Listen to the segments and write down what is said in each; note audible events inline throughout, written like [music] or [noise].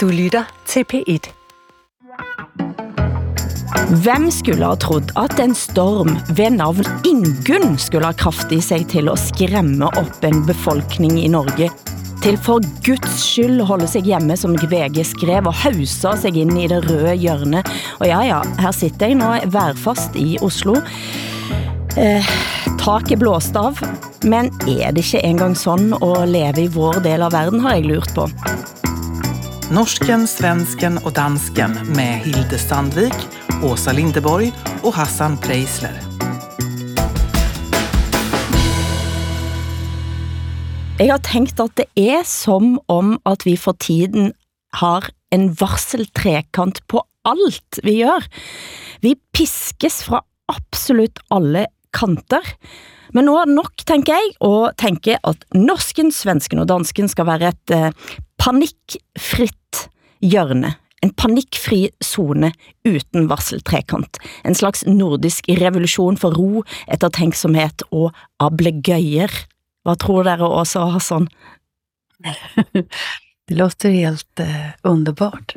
Du lytter til P1. Hvem skulle ha trodd at en storm ved navn Ingun skulle ha kraft i sig til at skræmme op en befolkning i Norge til for Guds skyld holde sig hjemme, som VG skrev, og hausa sig ind i det røde hjørne. Og ja, ja, her sitter jeg nu værfast i Oslo. Eh, tak er blåst av, men er det ikke engang sådan at leve i vår del av verden, har jeg lurt på. Norsken, svensken och dansken med Hilde Sandvik, Åsa Lindeborg och Hassan Preisler. Jeg har tænkt at det er som om at vi for tiden har en varseltrekant på alt vi gør. Vi piskes fra absolut alle kanter. Men nu er det nok, tænker jeg, og tænke at norsken, svensken og dansken skal være et eh, panikfritt hjørne. En panikfri zone uden varseltrekant. En slags nordisk revolution for ro, ettertænksomhed og ablegøjer. Hvad tror dere også, Hassan? [laughs] Det låter helt eh, underbart.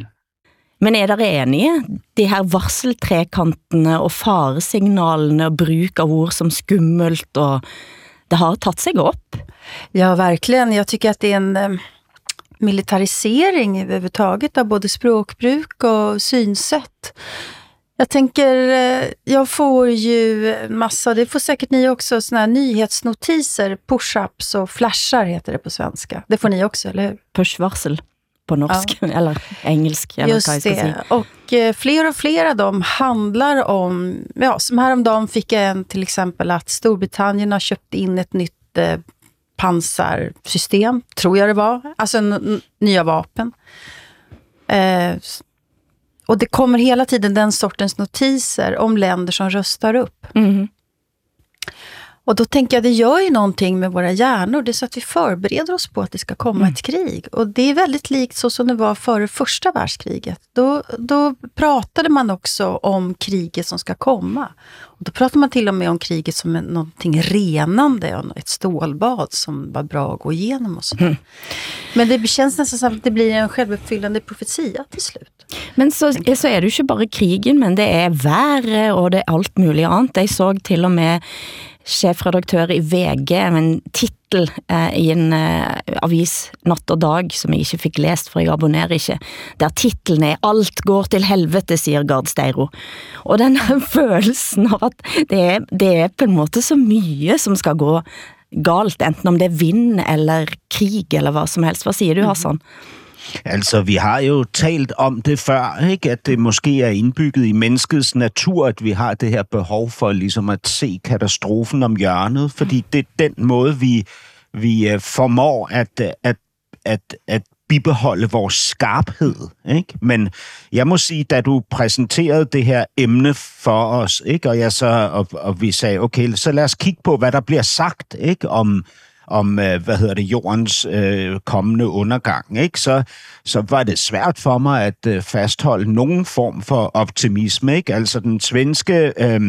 Men er dere enige? De her varseltrekantene og faresignalene og bruk av ord som skummelt og det har tagit sig upp. Ja, verkligen. Jag tycker att det är en eh, militarisering överhuvudtaget av både språkbruk och synsätt. Jag tänker, eh, jag får ju massa, det får säkert ni också, såna här nyhetsnotiser, push-ups och flashar heter det på svenska. Det får ni också, eller hur? Pushvarsel på norsk, ja. [laughs] eller engelsk. Eller Just det, säga. och eh, fler och fler av dem handlar om, ja, som häromdagen fick jag en till exempel att Storbritannien har köpt in ett nytt eh, pansarsystem, tror jag det var, alltså nya vapen. Eh, och det kommer hela tiden den sortens notiser om länder som röstar upp. Mm. Och då tänker jag, det gör ju någonting med våra hjärnor. Det är så att vi förbereder oss på att det ska komma mm. ett krig. Och det är väldigt likt så som det var före första världskriget. Då, då pratade man också om kriget som ska komma. Och då pratade man till och med om kriget som en, någonting renande, ett stålbad som var bra att gå igenom och så. Mm. Men det känns nästan som att det blir en självuppfyllande profetia till slut. Men så, så är det ju inte bara krigen, men det är värre och det är allt möjligt annat. Jag såg till och med chefredaktør i VG med en titel eh, i en eh, avis Natt og Dag, som jeg ikke fik læst, for jeg abonnerer ikke, der titlen er Alt går til helvete, siger Gard Steiro. Og den [laughs] følelsen av at det er, det er på en måte så mye som skal gå galt, enten om det er vind eller krig eller hvad som helst. Hvad siger du, Hassan? Mm -hmm. Altså, vi har jo talt om det før, ikke? at det måske er indbygget i menneskets natur, at vi har det her behov for ligesom at se katastrofen om hjørnet, fordi det er den måde, vi, vi øh, formår at, at, at, at bibeholde vores skarphed. Ikke? Men jeg må sige, da du præsenterede det her emne for os, ikke? Og, jeg så, og, og vi sagde, okay, så lad os kigge på, hvad der bliver sagt ikke? om om øh, hvad hedder det, jordens øh, kommende undergang, ikke? Så, så var det svært for mig at øh, fastholde nogen form for optimisme. Ikke? Altså den svenske øh,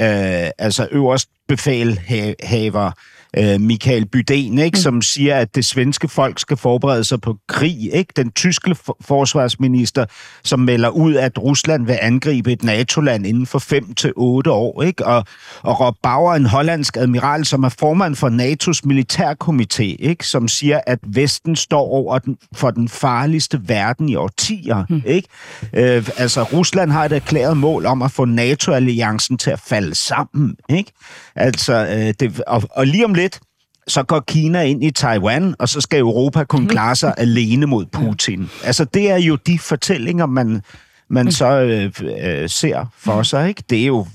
øh, altså øverst befalhaver øh, Michael Bydén, ikke, mm. som siger, at det svenske folk skal forberede sig på krig. Ikke? Den tyske for- forsvarsminister, som melder ud, at Rusland vil angribe et NATO-land inden for 5 til otte år. Ikke? Og, og Rob Bauer, en hollandsk admiral, som er formand for NATO's militærkomité, ikke? som siger, at Vesten står over den, for den farligste verden i årtier. Mm. Ikke? Øh, altså, Rusland har et erklæret mål om at få NATO-alliancen til at falde sammen. Ikke? Altså, øh, det, og, og lige om lidt, så går Kina ind i Taiwan, og så skal Europa kunne klare sig alene mod Putin. Altså, det er jo de fortællinger, man, man så øh, øh, ser for sig, ikke? Det er jo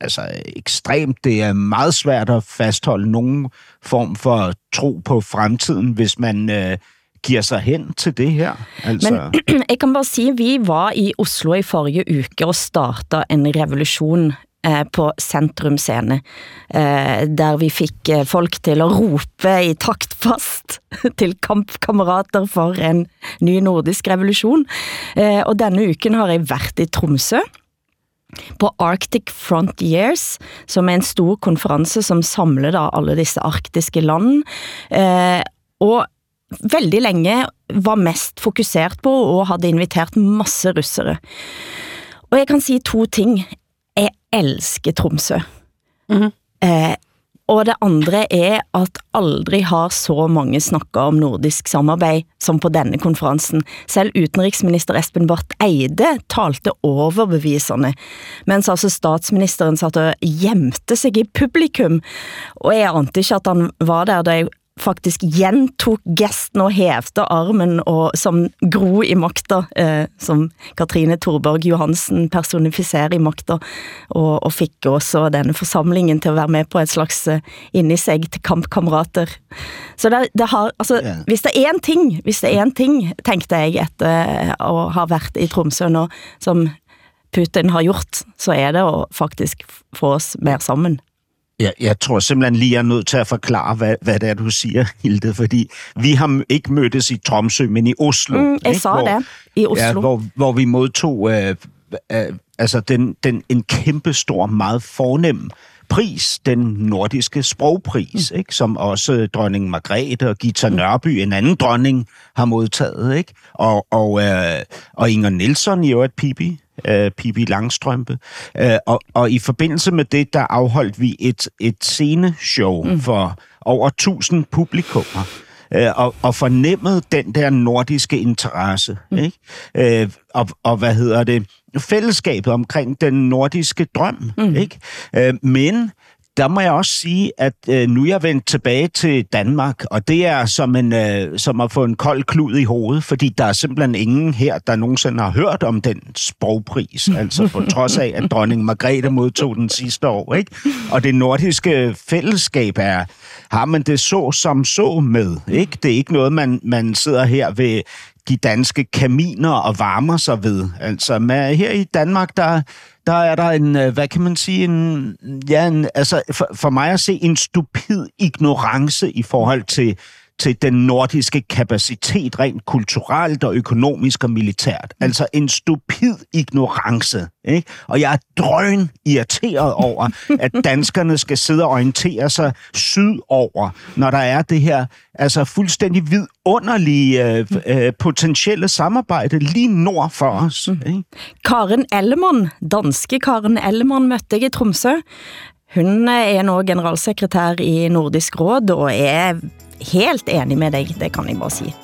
altså ekstremt. Det er meget svært at fastholde nogen form for tro på fremtiden, hvis man øh, giver sig hen til det her. Altså... Men [clears throat] jeg kan bare sige, vi var i Oslo i forrige uke og startede en revolution Eh, på Centrum Scene, eh, der vi fik eh, folk til at rope i taktfast [laughs] til kampkammerater for en ny nordisk revolution. Eh, og denne uken har jeg været i Tromsø, på Arctic Frontiers, som er en stor konference, som samler da alle disse arktiske land. og veldig længe var mest fokuseret på og havde inviteret masse russere. Og jeg kan sige to ting. Jeg elsker Tromsø. Mm -hmm. eh, og det andre er at aldrig har så mange snakket om nordisk samarbejde som på denne konferensen. Selv utenriksminister Espen Barth Eide talte overbevisende, mens altså statsministeren satt og gjemte sig i publikum. Og jeg ante ikke at han var der, da jeg faktisk gentog gesten og hævde armen og som gro i makta, eh, som Katrine Thorborg Johansen personificerer i makta, og, og fik også denne forsamlingen til at være med på et slags eh, inni sig til kampkamerater. Så det, det har, altså, yeah. hvis det er en ting, hvis det er en ting, tænkte jeg etter at ha været i Tromsø nå, som Putin har gjort, så er det at faktisk få os mere sammen. Jeg, jeg tror simpelthen lige, jeg er nødt til at forklare, hvad, hvad det er, du siger, Hilde, fordi vi har ikke mødtes i Tromsø, men i Oslo. Mm, jeg så det, i Oslo. Ja, hvor, hvor vi modtog øh, øh, altså den, den, en kæmpe stor, meget fornem pris, den nordiske sprogpris, mm. ikke? som også dronning Margrethe og Gita mm. Nørby, en anden dronning, har modtaget. Ikke? Og, og, øh, og Inger Nielsen, jo et pipi, øh, Pippi Langstrømpe. Øh, og, og i forbindelse med det, der afholdt vi et, et sceneshow mm. for over 1000 publikummer. Øh, og, og fornemmet den der nordiske interesse. Mm. Ikke? Øh, og, og hvad hedder det? Fællesskabet omkring den nordiske drøm. Mm. Ikke? Øh, men der må jeg også sige, at øh, nu er jeg vendt tilbage til Danmark, og det er som, en, øh, som at få en kold klud i hovedet, fordi der er simpelthen ingen her, der nogensinde har hørt om den sprogpris, [laughs] altså på trods af, at dronning Margrethe modtog den sidste år. Ikke? Og det nordiske fællesskab er, har man det så som så med. Ikke? Det er ikke noget, man, man sidder her ved de danske kaminer og varmer sig ved. Altså med, her i Danmark, der der er der en, øh, hvad kan man sige, en, ja, en, altså for, for mig at se en stupid ignorance i forhold til, til den nordiske kapacitet rent kulturelt og økonomisk og militært. Altså en stupid ignorance. Ikke? Og jeg er drøn irriteret over, [laughs] at danskerne skal sidde og orientere sig sydover, når der er det her altså fuldstændig vidunderlige øh, øh, potentielle samarbejde lige nord for os. Mm. Ikke? Karen Ellemann, danske Karen Ellemann, mødte jeg i Tromsø. Hun er nå generalsekretær i Nordisk Råd og er helt enig med dig, det kan jeg bare sige.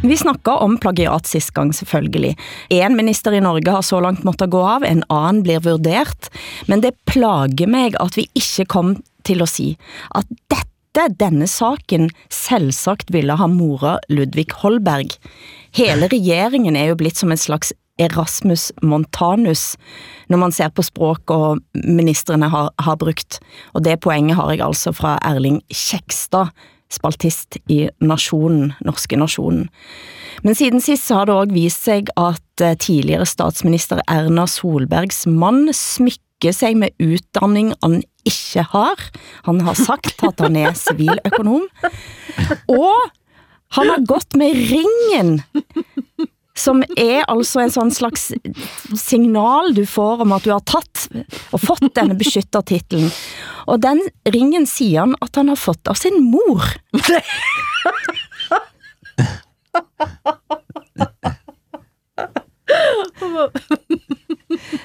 Vi snakker om plagiat sidste gang selvfølgelig. En minister i Norge har så langt måttet gå av, en anden blir vurdert, men det plager mig, at vi ikke kom til at sige, at dette, denne saken, selvsagt ville ha mora Ludvig Holberg. Hele regeringen er jo blitt som en slags Erasmus Montanus, når man ser på språk og ministerne har, har brugt. Og det poenget har jeg altså fra Erling Kjekstad, spaltist i Nationen, Norske Nationen. Men siden sist så har det også vist sig, at eh, tidligere statsminister Erna Solbergs mand smykker sig med utdanning han ikke har. Han har sagt, at han er civiløkonom. [laughs] Og han har gått med ringen som er altså en sådan slags signal du får om at du har tatt og fått denne beskyttertitlen. Og den ringen siger han at han har fått av sin mor.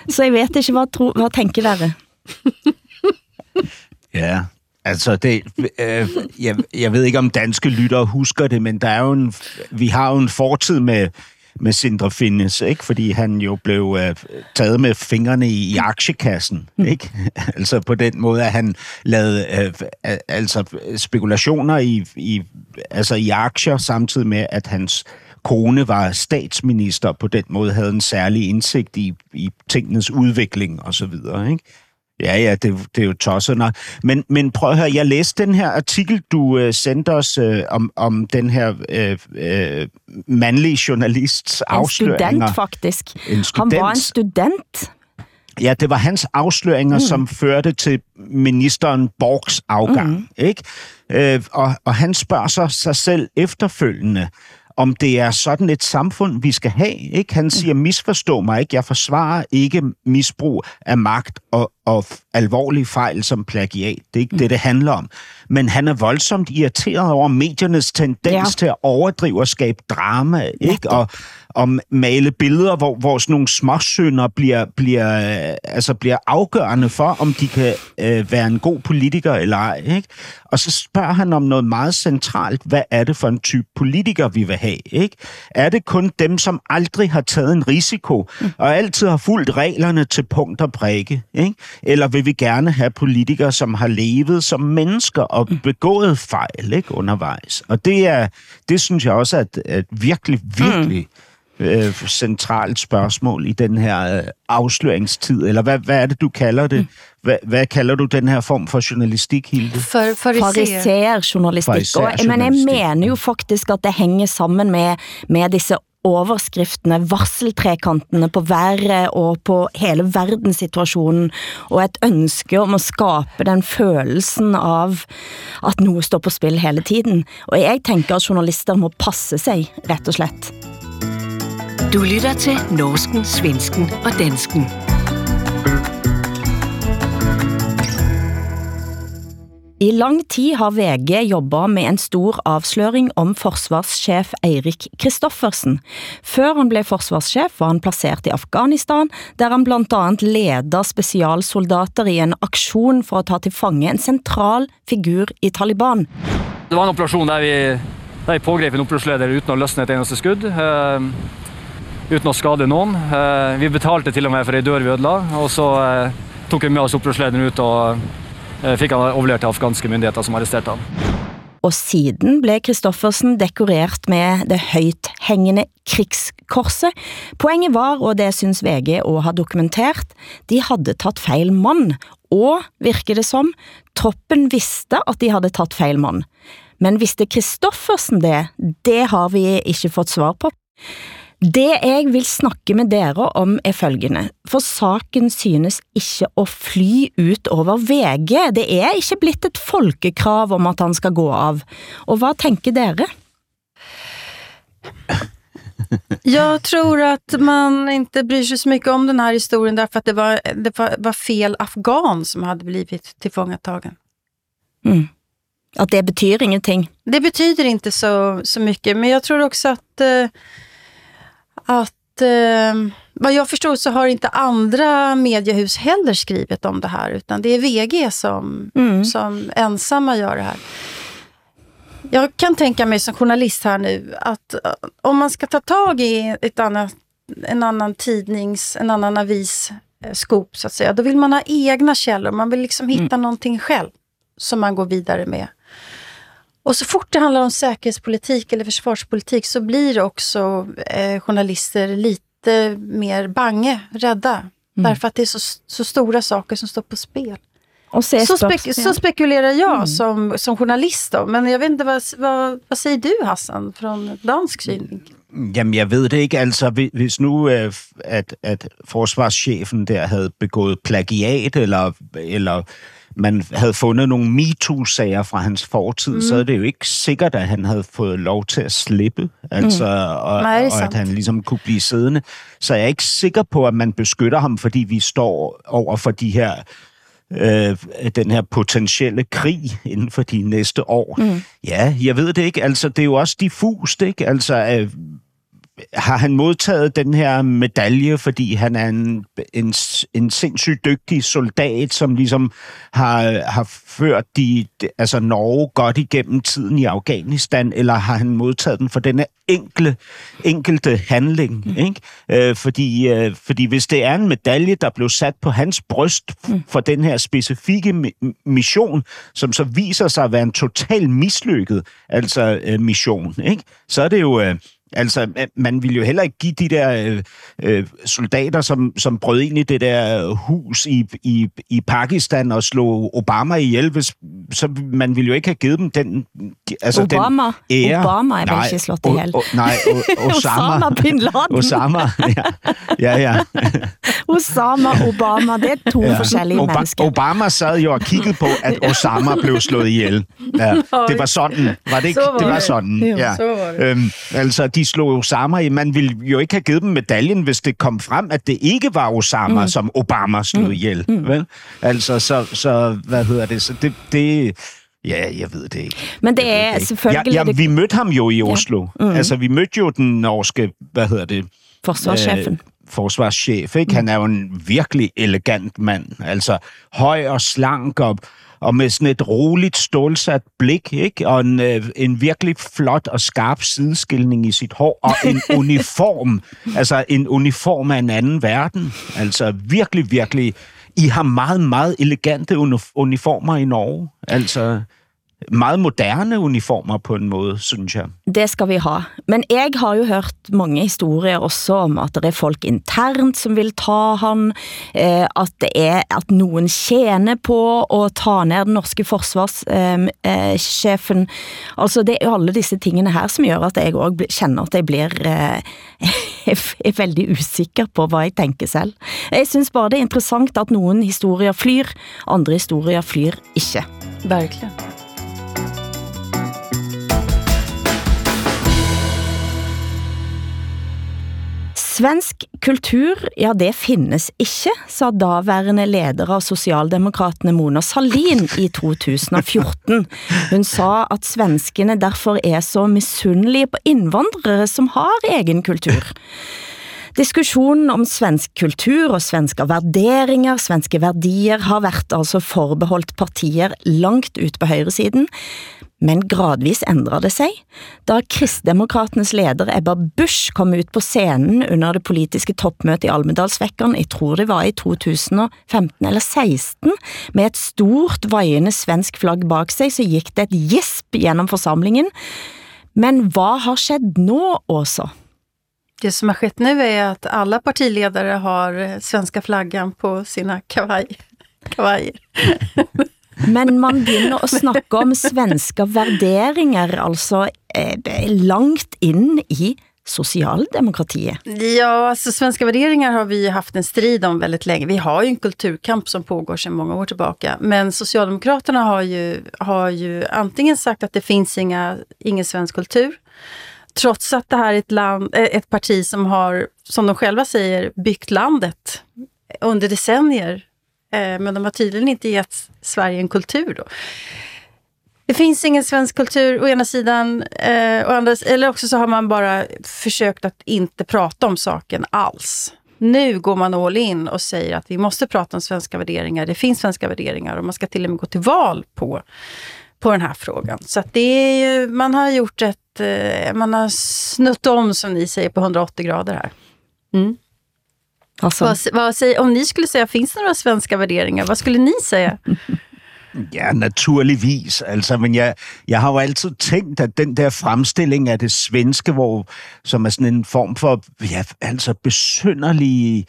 Så jeg vet ikke, hvad, tro, hvad tænker dere? Ja, Altså, det, øh, jeg, jeg ved ikke, om danske lyttere husker det, men der er jo en, vi har jo en fortid med med Sindre Finnes, ikke? fordi han jo blev uh, taget med fingrene i, i aktiekassen. Mm. Ikke? [laughs] altså på den måde, at han lavede uh, altså spekulationer i, i, altså i aktier, samtidig med, at hans kone var statsminister, på den måde havde en særlig indsigt i, i tingenes udvikling og så videre, ikke? Ja, ja, det, det er jo tosset nok. Men, men prøv at høre, jeg læste den her artikel, du uh, sendte os uh, om, om den her uh, uh, mandlige journalists afsløringer. En student, faktisk. En student. Han var en student. Ja, det var hans afsløringer, mm. som førte til ministeren Borgs afgang. Mm. Ikke? Uh, og, og han spørger sig, sig selv efterfølgende, om det er sådan et samfund, vi skal have. Ikke? Han siger, misforstå mig ikke, jeg forsvarer ikke misbrug af magt og, og alvorlige fejl som plagiat. Det er ikke mm. det, det handler om. Men han er voldsomt irriteret over mediernes tendens ja. til at overdrive og skabe drama, ikke? Og, og male billeder, hvor, hvor sådan nogle småsynder bliver, bliver, altså bliver afgørende for, om de kan øh, være en god politiker eller ej. Ikke? Og så spørger han om noget meget centralt. Hvad er det for en type politiker, vi vil have? Ikke? Er det kun dem, som aldrig har taget en risiko, mm. og altid har fulgt reglerne til punkt og prikke? Ikke? Eller vil vi gerne have politikere, som har levet som mennesker og mm. begået fejl ikke, undervejs? Og det er, det synes jeg også er et, et virkelig, virkelig mm øh, centralt spørgsmål i den her øh, afsløringstid, eller hvad, hvad er det, du kalder det? Mm. Hvad, hvad kalder du den her form for journalistik, Hilde? For, Fariseer-journalistikk. Men jeg mener jo faktisk, at det hænger sammen med, med disse overskriftene, varseltrekantene på været og på hele verdenssituationen, og et ønske om at skabe den følelsen av at noget står på spil hele tiden. Og jeg tænker, at journalister må passe sig, rett og slett. Du lytter til Norsken, Svensken og Dansken. I lang tid har VG jobbet med en stor afsløring om forsvarschef Eirik Kristoffersen. Før han blev forsvarschef var han placeret i Afghanistan, der han blandt andet leder specialsoldater i en aktion for at ta til fange en central figur i Taliban. Det var en operation der vi, der vi pågreb en operasjonsleder uden at løsne et eneste skud. Uh eh, uden at skade nogen. Uh, eh, vi betalte til og med for ei dør vi ødela, og så eh, uh, tog vi med oss opprørslederen ut og Eh, fikk han overlevert til afghanske myndigheter som arresterte han. Og siden blev Kristoffersen dekoreret med det højt hængende krigskorset. Poenget var, og det synes VG og har dokumenteret, de havde taget fejl mand, og virker det som, troppen vidste at de havde taget fejl mand. Men vidste Kristoffersen det? Det har vi ikke fått svar på. Det jeg vil snakke med dere om er følgende, for saken synes ikke å fly ut over VG. Det er ikke blitt et folkekrav om at han skal gå av. Og hvad tænker dere? Jag tror att man inte bryr sig så mycket om den här historien därför att det var, det var, var fel afghan som hade blivit tillfångatagen. Mm. Att det betyder ingenting? Det betyder inte så, så mycket, men jag tror också att eh, att eh, vad jag förstår så har inte andra mediehus heller skrivit om det här, utan det är VG som, mm. som ensamma gör det här. Jag kan tänka mig som journalist här nu att eh, om man ska ta tag i ett annat, en annan tidnings, en annan avis eh, skop så att säga, då vill man ha egna källor. Man vill liksom hitta mm. någonting själv som man går vidare med. Och så fort det handlar om säkerhetspolitik eller försvarspolitik så blir också eh, journalister lite mer bange, rädda. Mm. Därför att det är så, så stora saker som står på spel. Och så, spek så spekulerar jag mm. som, som journalist då. Men jag vet inte, vad, vad, vad säger du Hassan från dansk synvinkel? Jamen, jeg ved det ikke. Altså, hvis nu, øh, at, at forsvarschefen der havde begået plagiat, eller, eller man havde fundet nogle MeToo-sager fra hans fortid, mm. så er det jo ikke sikkert, at han havde fået lov til at slippe, altså, mm. og, Nej, og at han ligesom kunne blive siddende. Så jeg er ikke sikker på, at man beskytter ham, fordi vi står over for de her øh, den her potentielle krig inden for de næste år. Mm. Ja, jeg ved det ikke. Altså, det er jo også diffust, ikke? Altså, øh, har han modtaget den her medalje, fordi han er en, en, en sindssygt dygtig soldat, som ligesom har, har ført de, altså Norge godt igennem tiden i Afghanistan, eller har han modtaget den for denne enkle, enkelte handling? Mm. Ikke? Øh, fordi, øh, fordi hvis det er en medalje, der blev sat på hans bryst mm. for den her specifikke mission, som så viser sig at være en total mislykket altså øh, mission, ikke? så er det jo... Øh, Altså, man ville jo heller ikke give de der øh, øh, soldater, som, som brød ind i det der hus i, i, i Pakistan og slog Obama ihjel, hvis, så man ville jo ikke have givet dem den, altså Obama. den ære. Obama er vel ikke slået ihjel. O, o, nej, o, [laughs] Osama. Osama Bin Laden. Osama, ja. ja, ja. [laughs] Osama, Obama, det er to ja. forskellige Oba- mennesker. Obama sad jo og kiggede på, at [laughs] Osama blev slået ihjel. Ja, det var sådan. Var det ikke? Så var det var sådan. Ja. Så var Øhm, altså, de slog Osama i. Man ville jo ikke have givet dem medaljen, hvis det kom frem, at det ikke var Osama, mm. som Obama slog mm. ihjel. Mm. Vel? Altså, så, så, hvad hedder det? Så det, det Ja, jeg ved det ikke. Men det er selvfølgelig... Ja, ja, vi mødte ham jo i Oslo. Ja. Mm. Altså, vi mødte jo den norske, hvad hedder det? Forsvarschefen. Øh, forsvarschef, ikke? Han er jo en virkelig elegant mand. Altså, høj og slank og og med sådan et roligt, stålsat blik, ikke? og en, øh, en virkelig flot og skarp sideskilning i sit hår, og en [laughs] uniform, altså en uniform af en anden verden. Altså virkelig, virkelig, I har meget, meget elegante uniformer i Norge. Altså, meget moderne uniformer på en måde, synes jeg. Det skal vi ha. Men jeg har jo hørt mange historier også om, at det er folk internt som vil ta han, eh, at det er at nogen tjener på at ta ned den norske forsvarschefen. Eh, altså det er alle disse tingene her, som gør at jeg også kender at jeg bliver eh, [laughs] er veldig usikker på, hvad jeg tænker selv. Jeg synes bare, det er interessant, at nogen historier flyr, andre historier flyr ikke. Verkligen. Svensk kultur, ja det findes ikke, sa daværende leder av Socialdemokraterne Mona Salin i 2014. Hun sa at svenskene derfor er så misundelige på indvandrere som har egen kultur. Diskussionen om svensk kultur og svenske värderingar, svenske værdier har været altså forbeholdt partier langt ut på højresiden, men gradvis ændrede det sig, da kristdemokraternes leder Ebba Busch kom ut på scenen under det politiske topmøtet i Almedalsvekkeren, jeg tror det var i 2015 eller 16, med et stort vajende svensk flagg bak sig, så gik det et gisp gennem forsamlingen. Men hvad har skett nå, Åsa? Det som har skett nu är att alla partiledare har eh, svenska flaggan på sina kavaj, [laughs] kavajer. [laughs] Men man begynder at snakke om svenska värderingar, alltså eh, langt in i socialdemokratiet? Ja, alltså svenska värderingar har vi haft en strid om väldigt länge. Vi har ju en kulturkamp som pågår sedan många år tillbaka. Men Socialdemokraterna har ju, har ju antingen sagt att det finns inga, ingen svensk kultur. Trots att det här är ett, land, eh, ett parti som har, som de själva säger, byggt landet under decennier Eh, men de har tydligen inte gett Sverige en kultur då. Det finns ingen svensk kultur å ena sidan, eh, å andra, eller också så har man bara försökt att inte prata om saken alls. Nu går man all in och säger att vi måste prata om svenska värderingar. Det finns svenska värderingar och man ska till och med gå till val på, på den här frågan. Så det är ju, man har gjort ett, eh, man har snutt om som ni säger på 180 grader här. Mm. Alltså. Vad, vad säger, om ni skulle säga, finns det några svenska värderingar? Vad skulle ni säga? [laughs] Ja, naturligvis. Altså, men jeg, jeg har jo altid tænkt, at den der fremstilling af det svenske, hvor, som er sådan en form for ja, altså besynderlige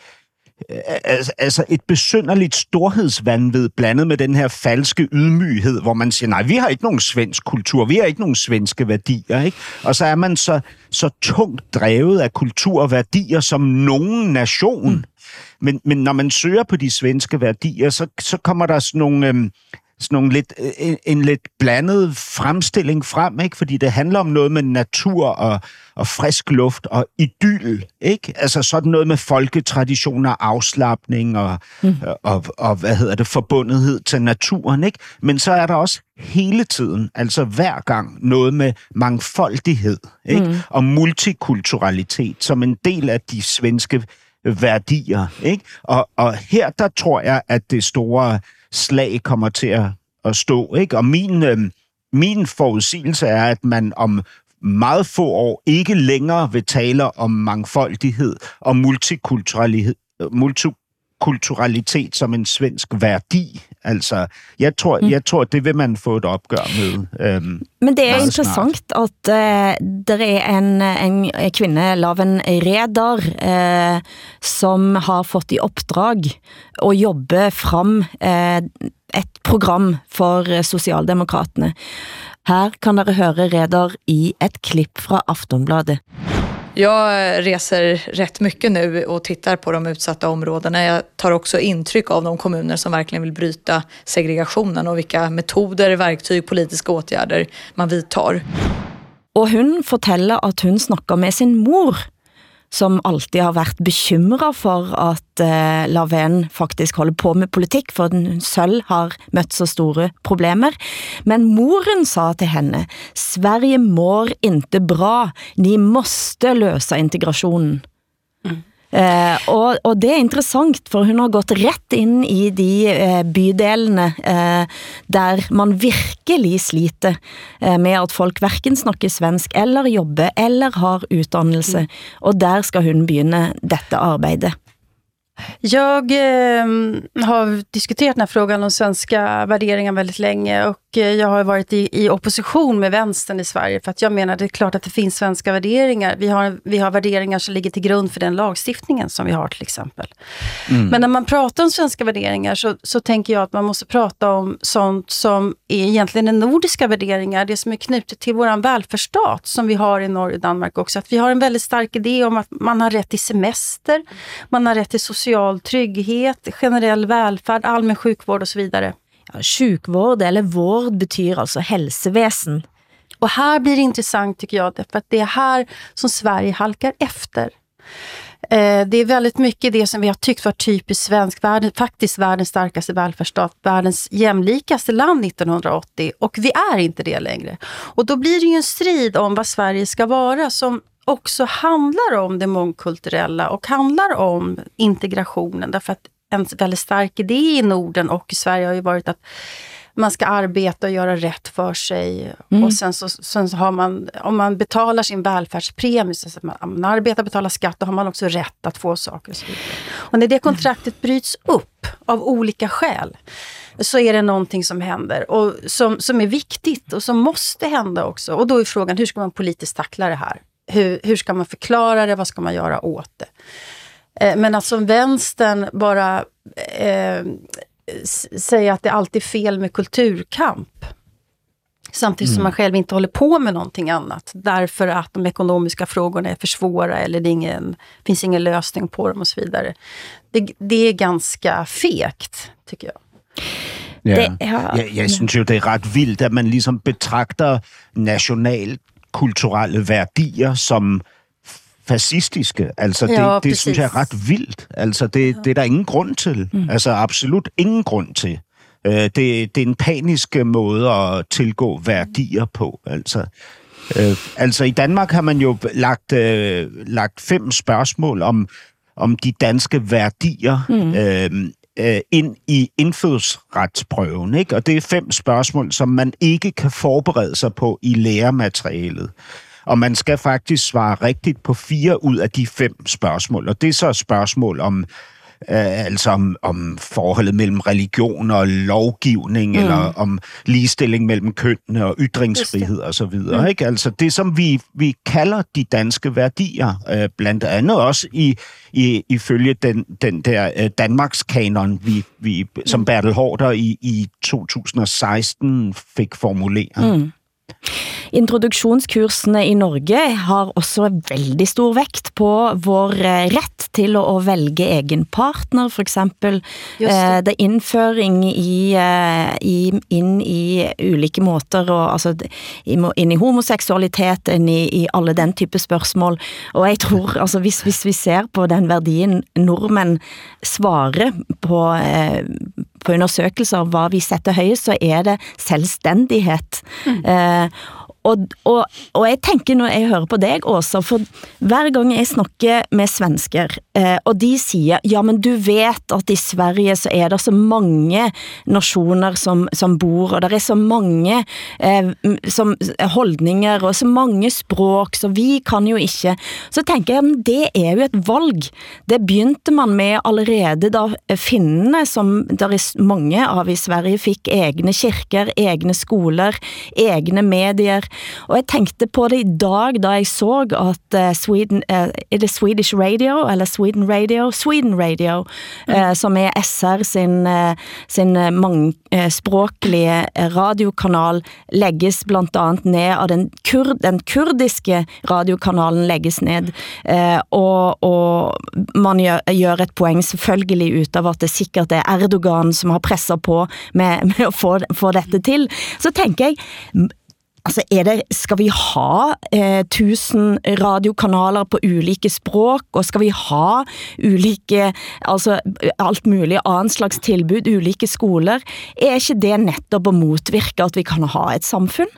altså et besynderligt storhedsvandvid blandet med den her falske ydmyghed, hvor man siger, nej, vi har ikke nogen svensk kultur, vi har ikke nogen svenske værdier, ikke? Og så er man så, så tungt drevet af kultur og værdier som nogen nation. Mm. Men, men når man søger på de svenske værdier, så, så kommer der sådan nogle... Øhm, sådan nogle lidt, en, øh, en lidt blandet fremstilling frem, ikke? fordi det handler om noget med natur og, og frisk luft og idyll, ikke? Altså sådan noget med folketraditioner, afslappning og, mm. og, og, og, hvad hedder det, forbundethed til naturen, ikke? Men så er der også hele tiden, altså hver gang, noget med mangfoldighed, ikke? Mm. Og multikulturalitet som en del af de svenske værdier, ikke? Og, og her, der tror jeg, at det store slag kommer til at, at stå. Ikke? Og min, øh, min forudsigelse er, at man om meget få år ikke længere vil tale om mangfoldighed og multikulturalitet, multikulturalitet som en svensk værdi. Altså, jeg tror, mm. jeg tror, det vil man få et opgør med. Øhm, Men det er interessant snart. at uh, der er en, en kvinde, Laven Reder, uh, som har fått i opdrag at jobbe frem uh, et program for Socialdemokraterne. Her kan dere høre Reder i et klipp fra Aftonbladet. Jag reser rätt mycket nu och tittar på de utsatta områdena. Jag tar också intryck av de kommuner som verkligen vill bryta segregationen och vilka metoder, verktyg, politiska åtgärder man vidtar. og hun fortæller, at hun snakker med sin mor, som alltid har været bekymret for, at eh, Laven faktisk holder på med politik, for den selv har mødt så store problemer. Men moren sa til henne, Sverige mår inte bra, ni måste løse integrationen. Eh, og, og det er interessant, for hun har gått ret ind i de eh, bydelene eh, der man virkelig sliter eh, med at folk hverken snakker svensk eller jobber eller har uddannelse. Og der skal hun begynde dette arbejde. Jag eh, har diskuterat den här frågan om svenska värderingar väldigt länge och eh, jag har varit i, i opposition med vänstern i Sverige för att jag menar det är klart att det finns svenska värderingar. Vi har, vi har värderingar som ligger till grund för den lagstiftningen som vi har till exempel. Mm. Men när man pratar om svenska värderingar så, så tänker jag att man måste prata om sånt som är egentligen är nordiska värderingar, det som är knutet till våran välfärdsstat som vi har i Norge och Danmark också. Att vi har en väldigt stark idé om att man har rätt till semester, man har rätt till social social trygghet, generell välfärd, allmän sjukvård och så vidare. Ja, sjukvård eller vård betyder alltså hälsoväsen. Och här blir det intressant tycker jag, för att det är här som Sverige halkar efter. Eh, det är väldigt mycket det som vi har tyckt var typiskt svensk, världen, faktiskt världens starkaste välfärdsstat, världens jämlikaste land 1980 och vi är inte det längre. Och då blir det ju en strid om vad Sverige ska vara som också handlar om det mångkulturella och handlar om integrationen. Därför att en väldigt stark idé i Norden och i Sverige har ju varit att man ska arbeta och göra rätt för sig. Mm. Och sen så, sen så har man, om man betalar sin välfärdspremie, så att man, man arbetar och betalar skatt, då har man också rätt att få saker. Och, så vidare. och när det kontraktet bryts upp av olika skäl, så är det någonting som händer och som, som är viktigt och som måste hända också. Och då är frågan, hur ska man politiskt tackla det här? Hur, hur ska man förklara det? Vad ska man göra åt det? Eh, men att som vänstern bara eh, säga att det alltid är fel med kulturkamp. Samtidigt mm. som man själv inte håller på med någonting annat. Därför att de ekonomiska frågorna är för svåra eller det ingen, finns ingen lösning på dem och så vidare. Det, det är ganska fegt, tycker jag. Ja. Det, ja, jeg, jeg synes jo, det er ret vildt, at man ligesom betragter national kulturelle værdier som fascistiske. Altså, det, jo, det synes jeg er ret vildt. Altså, det, det er der ingen grund til. Mm. Altså, absolut ingen grund til. Uh, det, det er en panisk måde at tilgå værdier på. Altså, uh, altså, i Danmark har man jo lagt, uh, lagt fem spørgsmål om, om de danske værdier mm øh, ind i indfødsretsprøven. Ikke? Og det er fem spørgsmål, som man ikke kan forberede sig på i lærematerialet. Og man skal faktisk svare rigtigt på fire ud af de fem spørgsmål. Og det er så et spørgsmål om altså om, om forholdet mellem religion og lovgivning, mm. eller om ligestilling mellem kønnene og ytringsfrihed og så videre. Mm. Ikke? Altså det, som vi, vi kalder de danske værdier, øh, blandt andet også i, i ifølge den, den der øh, Danmarks kanon, vi, vi, som mm. Bertel Hårder i, i 2016 fik formuleret. Mm. Introduktionskursene i Norge har også veldig stor vægt på vår eh, ret til at velge egen partner, for eksempel. Det. Eh, det er indføring i, eh, i, ind i ulike måter, og, altså ind i homoseksualitet, ind i, i alle den type spørgsmål. Og jeg tror, altså hvis, hvis vi ser på den værdien nordmænd svarer på, på undersøgelser, hvad vi sætter højest, så er det selvstændighed. Mm. Eh, og, og, og jeg tænker, når jeg hører på dig Åsa, for hver gang jeg snakker med svensker, eh, og de siger, ja, men du vet at i Sverige så er der så mange nationer som, som bor, og der er så mange eh, som eh, holdninger, og så mange språk, så vi kan jo ikke. Så tænker jeg, men det er jo et valg. Det begynte man med allerede da finnene, som der er mange av i Sverige, fik egne kirker, egne skoler, egne medier, og jeg tænkte på det i dag, da jeg så at uh, Sweden, uh, er det Swedish Radio, eller Sweden Radio? Sweden Radio, uh, som er SR sin, sin mangspråklige radiokanal, lægges blandt andet ned, og den, kur, den kurdiske radiokanalen lægges ned, og, og man gør, gør et poeng selvfølgelig ut av at det sikkert er Erdogan, som har presset på med, med at få, få dette til. Så tænker jeg, altså er det, skal vi ha eh, tusen radiokanaler på ulike språk, og skal vi ha ulike, altså alt muligt andet slags tilbud, ulike skoler? Er ikke det netop at motvirke, at vi kan ha et samfund?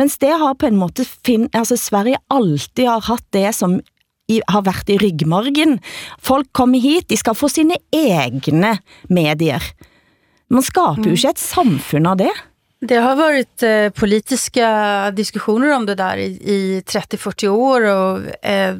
Mens det har på en måte, fin, altså Sverige alltid har haft det som i, har været i ryggmargen. Folk kommer hit, de skal få sine egne medier. Man skaper jo ikke et samfund av det. Det har varit eh, politiska diskussioner om det där i, i 30-40 år och eh,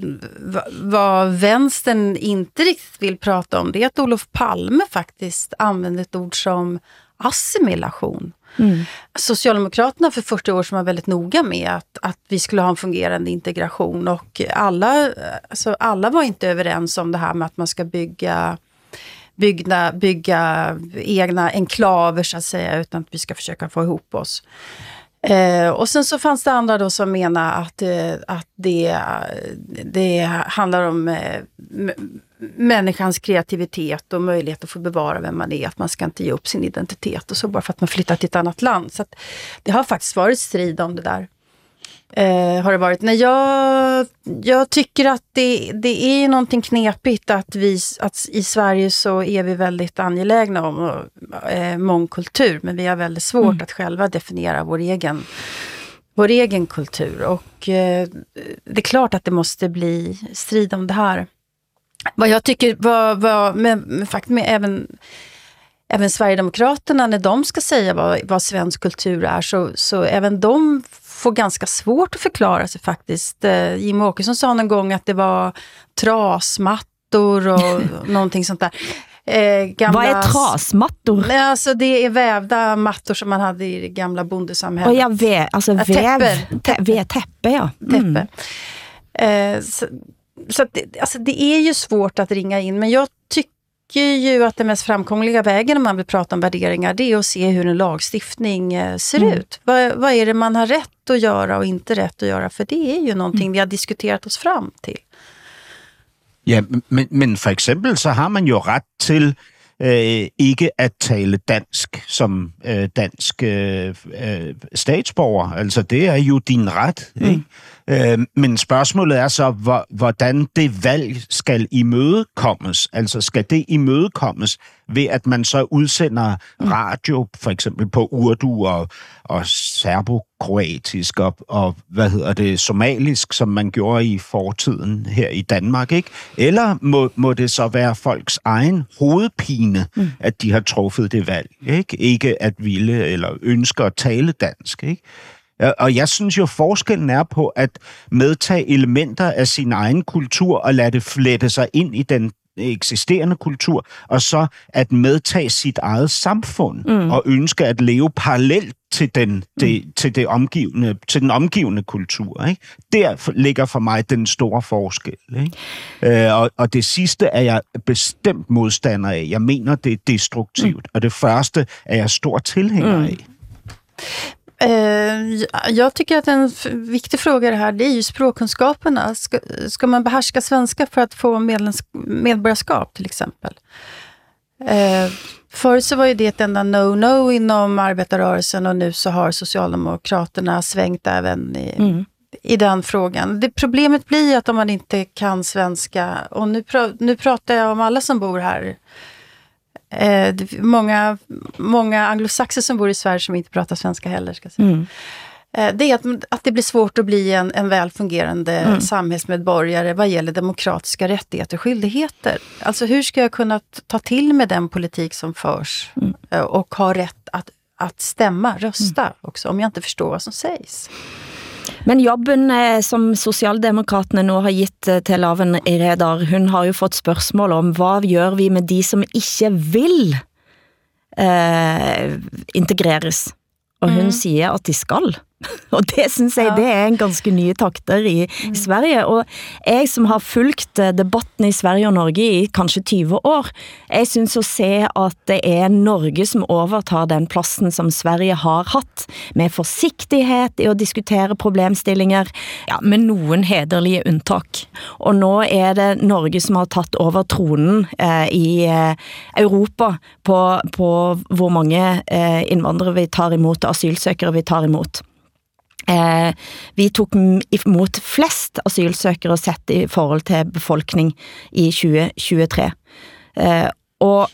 vad vänstern inte riktigt vill prata om det är att Olof Palme faktiskt använde ett ord som assimilation. Mm. Socialdemokraterna för 40 år som var väldigt noga med att, att vi skulle ha en fungerande integration och alla, alltså alla var inte överens om det här med att man ska bygga bygga, bygga egna enklaver så att säga, utan att vi ska försöka få ihop oss. Eh, och sen så fanns det andra då som menar att, eh, att det, det handlar om eh, människans kreativitet och möjlighet att få bevara vem man är. Att man ska inte ge upp sin identitet och så bara för att man flyttar till ett annat land. Så att det har faktiskt varit strid om det där eh, har det varit. Nej, jag, jag tycker att det, det är någonting knepigt att vi att i Sverige så är vi väldigt angelägna om eh, mångkultur, men vi har väldigt svårt mm. att själva definiera vår egen vår egen kultur. Och eh, det är klart att det måste bli strid om det här. Vad jag tycker var, var med, med, med, med även även Sverigedemokraterna, när de ska säga vad, vad svensk kultur är, så, så även de får ganska svårt att förklara sig faktiskt. Eh, Jim Åkesson sa någon gång att det var trasmattor och [laughs] någonting sånt där. Eh, gamla, Vad är trasmattor? Alltså det är vävda mattor som man hade i det gamla bondesamhället. Och ja, vä, alltså väv, täppe. Täppe, täppe ja. Mm. Täppe. Eh, så, så det, alltså det är ju svårt att ringa in, men jag tycker ju att den mest framkomliga vägen om man vill prata om värderingar, det är att se hur en lagstiftning eh, ser mm. ut. Vad, vad är det man har rätt att göra och inte rätt att göra? För det är ju någonting mm. vi har diskuterat oss fram till. Ja, men, men for eksempel så har man jo ret til øh, ikke at tale dansk som øh, dansk øh, statsborger. Altså, det er jo din ret, mm. ikke? Øh, men spørgsmålet er så, hvor, hvordan det valg skal imødekommes. Altså skal det imødekommes ved, at man så udsender mm. radio, for eksempel på urdu og, og serbokroatisk og, og, hvad hedder det, somalisk, som man gjorde i fortiden her i Danmark, ikke? Eller må, må det så være folks egen hovedpine, mm. at de har truffet det valg, ikke? Ikke at ville eller ønsker at tale dansk, ikke? Og jeg synes jo, forskellen er på at medtage elementer af sin egen kultur og lade det flette sig ind i den eksisterende kultur, og så at medtage sit eget samfund mm. og ønske at leve parallelt til den, det, mm. til, det omgivende, til den omgivende kultur. Ikke? Der ligger for mig den store forskel. Ikke? Øh, og, og det sidste er jeg bestemt modstander af. Jeg mener, det er destruktivt. Mm. Og det første er jeg stor tilhænger mm. af. Eh, jag tycker att en viktig fråga det här, det är ju språkkunskaperna. Ska, ska man behärska svenska för att få medborgarskap till exempel? Eh, förut så var ju det ett enda no-no inom arbetarrörelsen och nu så har Socialdemokraterna svängt även i, mm. i den frågan. Det Problemet blir att om man inte kan svenska, och nu, pr nu pratar jag om alla som bor här, eh, många, många anglosaxer som bor i Sverige som inte pratar svenska heller. Ska säga. Mm. Eh, det är att, att det blir svårt att bli en, en väl fungerande mm. samhällsmedborgare vad gäller demokratiska rättigheter och skyldigheter. Alltså hur ska jag kunna ta till med den politik som förs mm. Eh, och ha rätt att, att stämma, rösta mm. också, om jag inte förstår vad som sägs. Men jobben eh, som Socialdemokraterne nu har gitt eh, til Laven Redar, hun har jo fått spørgsmål om, hvad gør vi med de som ikke vil eh, integreres? Og hun mm. siger, at de skal. [laughs] Og det synes jeg, det er en ganske nye takter i, i mm. Sverige. Og jeg som har fulgt eh, debatten i Sverige og Norge i kanskje 20 år, jeg synes at se at det er Norge som overtar den plassen som Sverige har hatt, med forsigtighed i at diskutere problemstillinger, ja, med nogen hederlige undtak. Og nå er det Norge som har taget over tronen eh, i eh, Europa på, på hvor mange eh, indvandrere vi tar imot, asylsøkere vi tar imot. Eh, vi tog imod flest asylsøkere sett i forhold til befolkning i 2023. Eh, og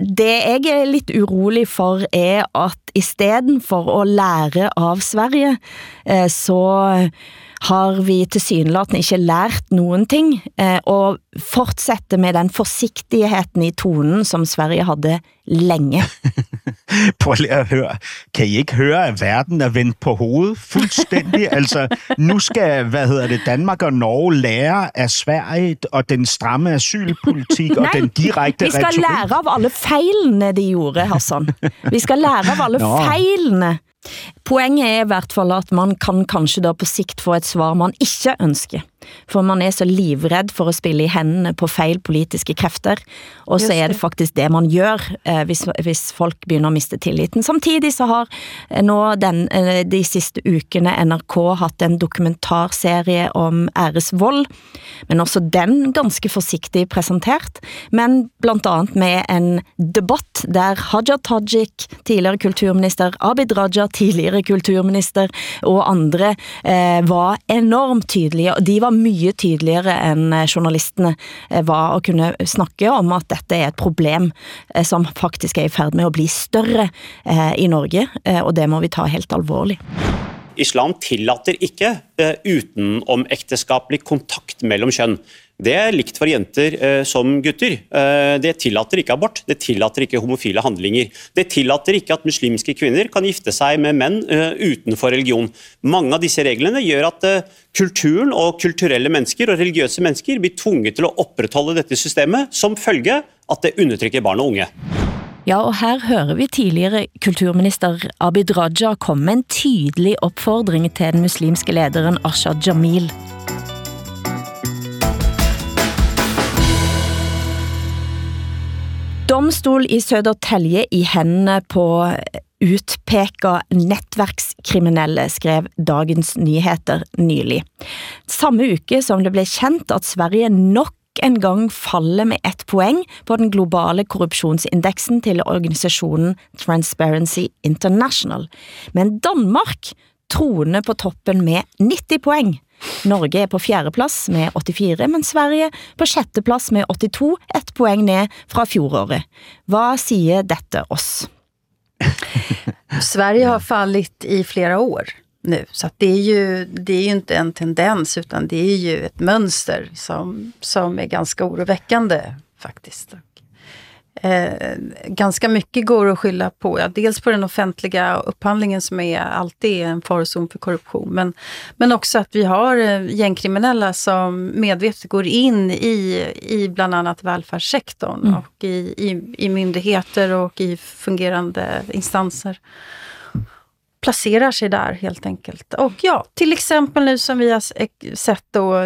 det jeg er lidt urolig for er at i stedet for at lære av Sverige, eh, så har vi til synlaten ikke lært nogen ting, og fortsætte med den forsigtigheden i tonen, som Sverige havde længe. [laughs] Prøv lige at høre. Kan I ikke høre, at verden er vendt på hovedet fuldstændig? [laughs] altså, nu skal, hvad hedder det, Danmark og Norge lære af Sverige og den stramme asylpolitik og [laughs] den direkte vi skal retorik. lære av alle fejlene, de gjorde, Hassan. Vi skal lære av alle Nå. fejlene. Poenget er i hvert fall at man kan kanskje da på sikt få et svar man ikke ønsker. For man er så livredd for at spille i hændene på feil politiske kræfter, og så er det faktisk det man gør, eh, hvis, hvis folk begynder at miste tilliten. Samtidig så har eh, nå den, eh, de sidste ukene NRK haft en dokumentarserie om æresvold, men også den ganske forsigtigt præsentert, men blandt andet med en debat, der Haja Tajik, tidligere kulturminister, Abid Raja, tidligere kulturminister, og andre eh, var enormt tydelige, og de var mye tydeligere end eh, journalistene eh, var at kunne snakke om, at dette er et problem, eh, som faktisk er i færd med at blive større eh, i Norge, og det må vi ta helt alvorligt. Islam tillater ikke eh, utenomekteskapelig kontakt mellem kjønn. Det er likt for jenter eh, som gutter. Eh, det tillater ikke abort, det tillater ikke homofile handlinger. Det tillater ikke at muslimske kvinner kan gifte seg med menn eh, utenfor religion. Mange av disse reglene gjør at eh, kulturen og kulturelle mennesker og religiøse mennesker blir tvunget til å opprettholde dette systemet som følge at det undertrykker barn og unge. Ja, og her hører vi tidligere kulturminister Abid Raja komme med en tydelig opfordring til den muslimske lederen Ashad Jamil. Domstol i Södertälje i hænderne på utpeker nettverkskriminelle, skrev Dagens Nyheter nylig. Samme uke som det blev kendt at Sverige nok en gang falder med et poeng på den globale korruptionsindeksen til organisationen Transparency International. Men Danmark troner på toppen med 90 poeng. Norge er på fjerdeplads med 84, men Sverige på sjetteplads med 82, et poeng ned fra fjoråret. Hvad siger dette oss? Sverige har fallit i flera år nu, så att det, är ju, det är ju inte en tendens utan det är ju ett mönster som, som är ganska oroväckande faktiskt. Eh, ganska mycket går att skylla på, ja, dels på den offentliga upphandlingen som är alltid en farzon för korruption, men, men också att vi har eh, gängkriminella som medvetet går in i, i bland annat välfärdssektorn Mm. och i, i, i myndigheter och i fungerande instanser placerar sig där helt enkelt. Och ja, till exempel nu som vi har sett då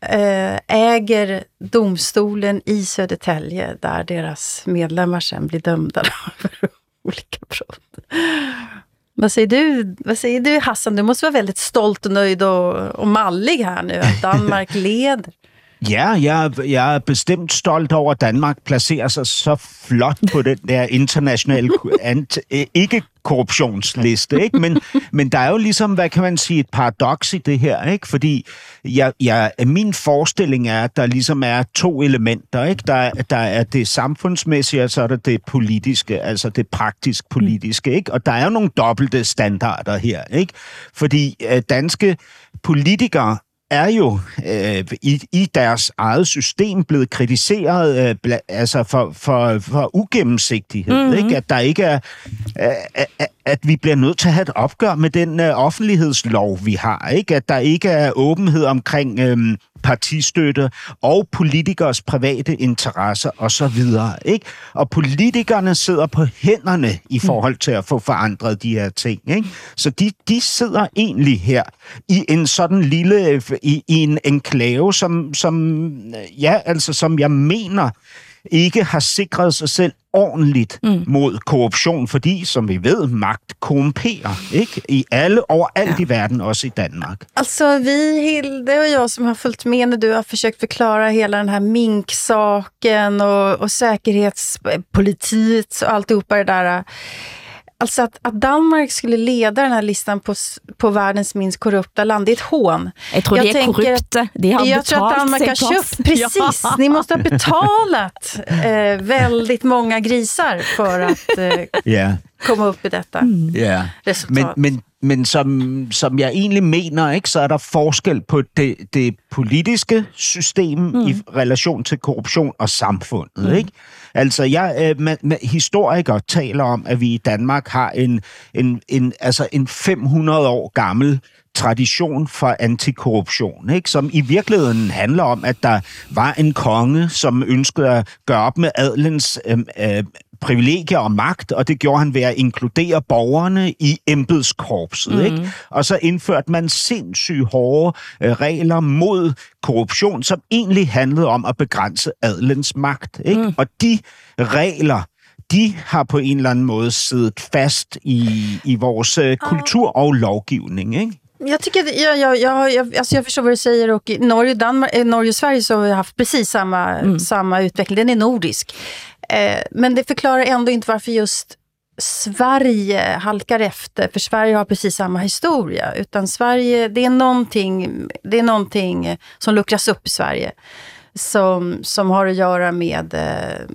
eh, äger domstolen i Södertälje där deras medlemmar sen blir dömda [laughs] för olika brott. Vad säger du, vad säger du Hassan? Du måste vara väldigt stolt och nöjd och, och mallig här nu, att [laughs] Danmark leder. Ja, jeg, jeg er bestemt stolt over, at Danmark placerer sig så flot på den der internationale øh, ikke-korruptionsliste. Ikke? Men, men der er jo ligesom, hvad kan man sige, et paradoks i det her. Ikke? Fordi jeg, jeg, min forestilling er, at der ligesom er to elementer. Ikke? Der, er- der er det samfundsmæssige, og så er der det politiske, altså det praktisk politiske. Ikke? Og der er jo nogle dobbelte standarder her. Ikke? Fordi øh, danske politikere er jo øh, i, i deres eget system blevet kritiseret øh, bla, altså for, for, for ugennemsigtighed. Mm-hmm. Ikke? At der ikke er, øh, at, at vi bliver nødt til at have et opgør med den øh, offentlighedslov, vi har. Ikke? At der ikke er åbenhed omkring øh, partistøtte og politikers private interesser osv. Ikke? Og politikerne sidder på hænderne i forhold til at få forandret de her ting. Ikke? Så de, de sidder egentlig her i en sådan lille, i, i en enklave, som, som, ja, altså, som jeg mener ikke har sikret sig selv ordentligt mm. mod korruption, fordi, som vi ved, magt korrumperer, ikke? I alle, overalt ja. i verden, også i Danmark. Alltså vi, Hilde och jag som har följt med när du har försökt förklara hela den här minksaken och, och säkerhetspolitiet och alltihopa det där. Alltså att, att Danmark skulle leda den här listan på, på världens minst korrupta land, det är ett hån. Jeg tror de er tänker- korrupte. De har jag tror att Danmark har köpt, precis, Ja. ni måste ha betalat [laughs] eh, väldigt många grisar för att eh, Ja. komma upp i detta Ja. resultat. Men, men, men som, som jeg egentlig mener, ikke, så er der forskel på det, det politiske system mm. i relation til korruption og samfundet. Mm. Ikke? Altså, jeg, øh, man, man, historikere taler om, at vi i Danmark har en, en, en, altså en 500 år gammel tradition for antikorruption, ikke? som i virkeligheden handler om, at der var en konge, som ønskede at gøre op med adelens øh, øh, privilegier og magt, og det gjorde han ved at inkludere borgerne i embedskorpset. Mm. Ikke? Og så indførte man sindssygt hårde øh, regler mod korruption, som egentlig handlede om at begrænse adelens magt. Ikke? Mm. Og de regler, de har på en eller anden måde siddet fast i, i vores øh, kultur og lovgivning. Ikke? Jag tycker, jag, jag, jag, jag, alltså jag förstår vad du säger och i Norge, Danmark, eh, Norge och Sverige så har vi haft precis samma, samma utveckling. Den är nordisk. Eh, men det förklarar ändå inte varför just Sverige halkar efter, för Sverige har precis samma historia. Utan Sverige, det är någonting, det är någonting som luckras upp i Sverige. Som, som har att göra med, eh,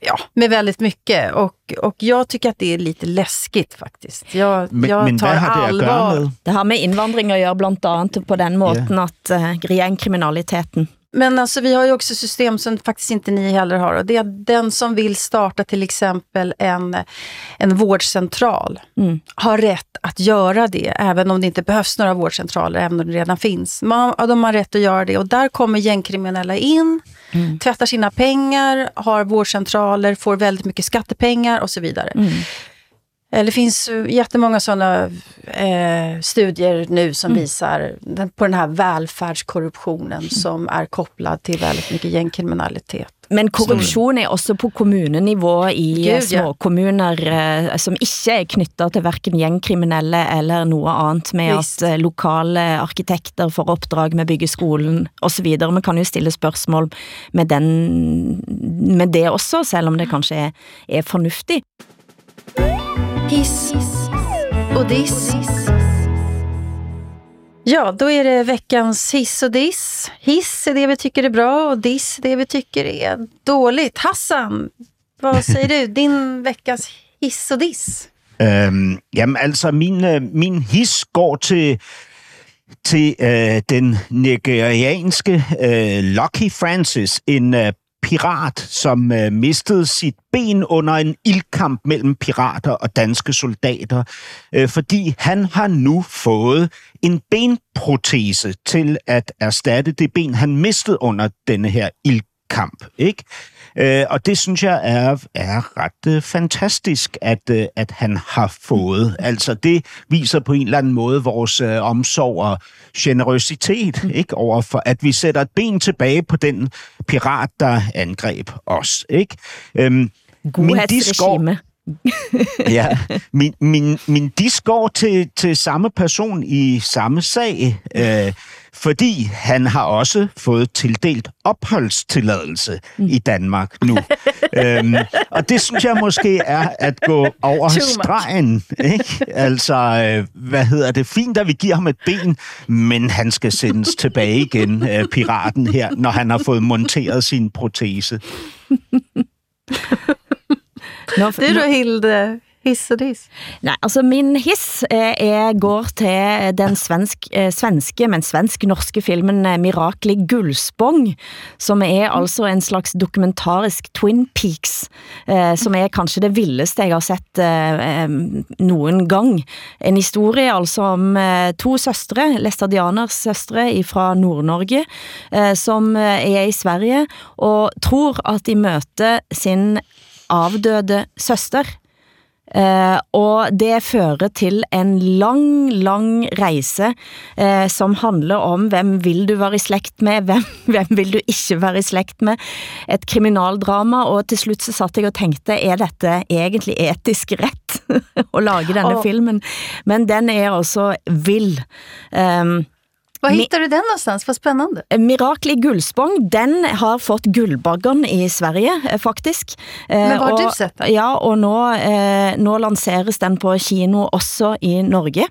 ja, med väldigt mycket. Och, och jag tycker att det är lite läskigt faktiskt. Jag, Men, jag men tar har det allvar. med? Det har med invandring at gøre, blandt andet på den måten at uh, gjenkriminaliteten. Men alltså, vi har ju också system som faktiskt inte ni heller har. Och det är den som vill starta till exempel en, en vårdcentral har rätt att göra det, även om det inte behövs några vårdcentraler, även om det redan finns. Man, ja, de har rätt att göra det och där kommer gängkriminella in, tvättar sina pengar, har vårdcentraler, får väldigt mycket skattepengar och så vidare. Eh, Det finns eh, jättemånga sådana eh, studier nu som visar den, på den här välfärdskorruptionen som är kopplad till väldigt mycket gängkriminalitet. Men korruption er også på kommunenivå i Gud, ja. små kommuner eh, som ikke er knyttet til hverken gjengkriminelle eller noe annet med Visst. at eh, lokale arkitekter får oppdrag med byggeskolen og så videre. Man kan jo stille spørgsmål med, den, med det også, selv om det kanskje er, er fornuftig. Hiss och diss. Ja, då är det veckans hiss och diss. Hiss är det vi tycker är bra och diss är det vi tycker är dåligt. Hassan, vad [laughs] säger du? Din veckas hiss och diss? Øhm, jamen altså, min, øh, min his går til, til øh, den nigerianske øh, Lucky Francis, en øh, pirat, som øh, mistede sit ben under en ildkamp mellem pirater og danske soldater, øh, fordi han har nu fået en benprotese til at erstatte det ben, han mistede under denne her ildkamp. Ikke? Øh, og det synes jeg er, er ret øh, fantastisk, at, øh, at han har fået. Altså det viser på en eller anden måde vores øh, omsorg og generøsitet ikke? over for, at vi sætter et ben tilbage på den pirat, der angreb os. Ikke? Øhm, Godhedsregime. [laughs] ja, min, min, min disk går til, til samme person i samme sag, øh, fordi han har også fået tildelt opholdstilladelse i Danmark nu. øhm, og det synes jeg måske er at gå over stregen. Ikke? Altså, øh, hvad hedder det? Fint, at vi giver ham et ben, men han skal sendes tilbage igen, øh, piraten her, når han har fået monteret sin protese. [laughs] Nå, Du då Hilde, hiss og diss? Nej, altså min hiss eh, er, går til den svensk, eh, svenske, men svensk-norske filmen eh, Gullspong, som er altså en slags dokumentarisk Twin Peaks, eh, som er kanskje det vildeste jeg har sett nogen gang. En historie altså om to søstre, Læstadianers søstre fra Nord-Norge, som er i Sverige, og tror at de møter sin afdøde søster. Eh, og det fører til en lang, lang rejse, eh, som handler om, hvem vil du være i slægt med, [laughs] hvem, hvem vil du ikke være i slægt med, et kriminaldrama, og til slut så satt jeg og tænkte, er dette egentlig etisk ret at [laughs] lage denne Åh. filmen? Men den er også vild. Um, Var hittar du den någonstans? Vad spännande. Mirakel i Gullspång, den har fått Gullbaggen i Sverige, eh, faktisk. Eh, Men hvor har og, du sett den? Ja, og nå, eh, nå lanseres den på kino også i Norge.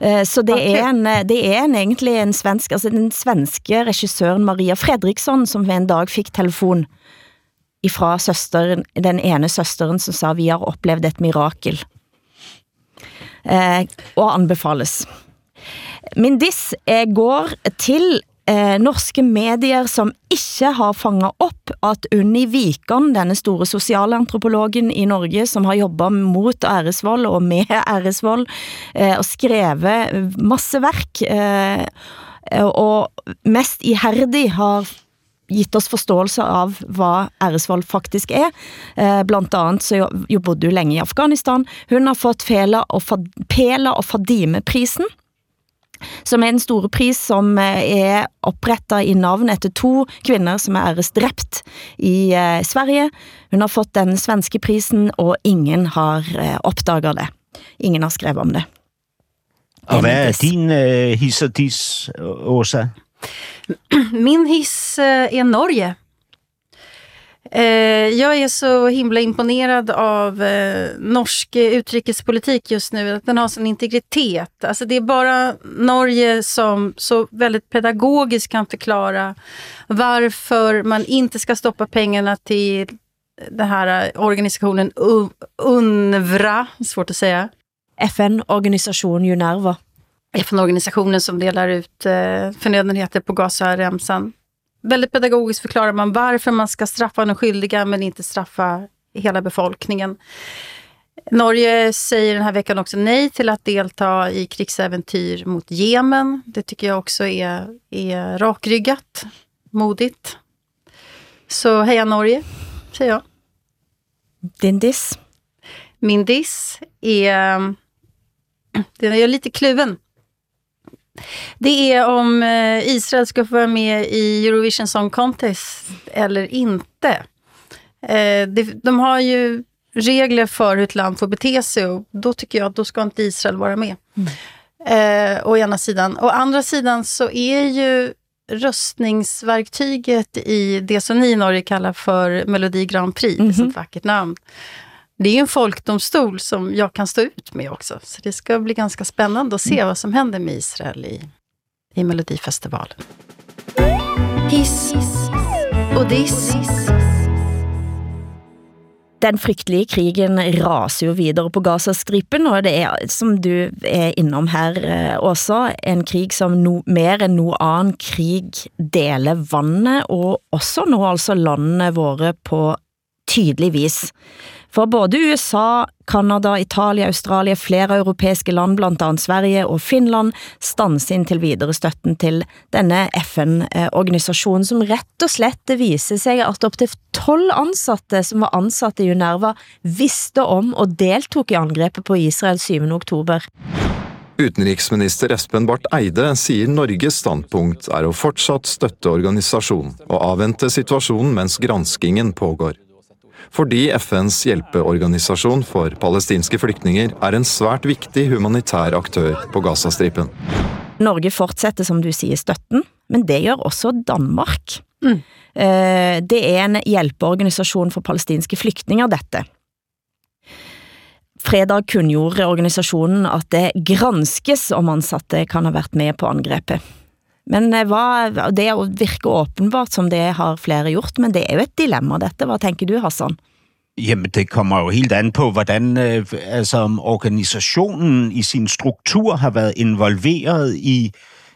Eh, Så det Ok. er, en, det er en, egentlig en svensk, altså den svenske regissøren Maria Fredriksson, som en dag fik telefon ifra søsteren, den ene søsteren, som sa, vi har opplevd et mirakel. Eh, og anbefales. Min diss eh, går til eh, norske medier som ikke har fanget op at Unni Vikan, denne store socialantropologen i Norge, som har jobbet mot æresvold og med [laughs] æresvold, eh, og skrevet masse værk, eh, og mest ihærdig har gitt oss forståelse av hvad æresvold faktisk er. Eh, blandt andet så jo, jo bodde hun længe i Afghanistan. Hun har fått Fela og, Fad Pela og Fadime-prisen, som er en store pris som eh, er opprettet i navn etter to kvinder som er æresdrept i eh, Sverige. Hun har fått den svenske prisen, og ingen har eh, opdaget det. Ingen har skrevet om det. Og hvad er din øh, his og dis, Åsa? Min hiss eh, är Norge. Eh, Jag är så himla imponerad av eh, norsk utrikespolitik just nu, att den har sån integritet. Alltså det är bara Norge som så väldigt pedagogiskt kan förklara varför man inte ska stoppa pengarna till den här organisationen UNVRA, svårt att säga. FN-organisation UNRWA. FN-organisationen som delar ut eh, förnödenheter på Gazaremsan. Väldigt pedagogiskt förklarar man varför man ska straffa de skyldiga men inte straffa hela befolkningen. Norge säger den här veckan också nej till att delta i krigsäventyr mot Jemen. Det tycker jag också är, är rakryggat, modigt. Så heja Norge, säger jag. Din diss? Min diss är... Den är lite kluven. Det är om eh, Israel ska få vara med i Eurovision Song Contest eller inte. Eh, det, de har ju regler för hur ett land får bete sig och då tycker jag att då ska inte Israel vara med. Eh, å ena sidan. Å andra sidan så är ju röstningsverktyget i det som ni i Norge kallar för Melodi Grand Prix, mm -hmm. ett vackert namn. Det är en folkdomstol som jag kan stå ut med också. Så det ska bli ganska spännande att se mm. vad som händer med Israel i, i Melodifestivalen. Hiss och diss. Den frygtelige krigen raser jo videre på Gazastripen, og det er, som du er innom her eh, også, en krig som no, mer end noe annen krig deler vandet, og også nå altså landene våre på tydelig vis. For både USA, Kanada, Italia, Australia, flere europæiske land, blandt andet Sverige og Finland, stanser indtil videre støtten til denne FN-organisation, som rett og slett viser sig, at op til 12 ansatte, som var ansatte i UNRWA, visste om og deltog i angrebet på Israel 7. oktober. Utenriksminister Espen Barth Eide sier Norges standpunkt er å fortsatt støtte organisasjonen og avvente situasjonen mens granskingen pågår. Fordi FNs hjelpeorganisasjon for palestinske flyktninger er en svært viktig humanitær aktør på Gazastripen. Norge fortsætter, som du siger, støtten, men det gør også Danmark. Mm. Det er en hjælpeorganisation for palestinske flygtninger, dette. Fredag kungjorde organisationen at det granskes om ansatte kan ha været med på angrebet. Men hvad, det virker åbenbart, som det har flere gjort, men det er jo et dilemma dette. Hvad tænker du, Hassan? Jamen, det kommer jo helt an på, hvordan øh, altså, om organisationen i sin struktur har været involveret i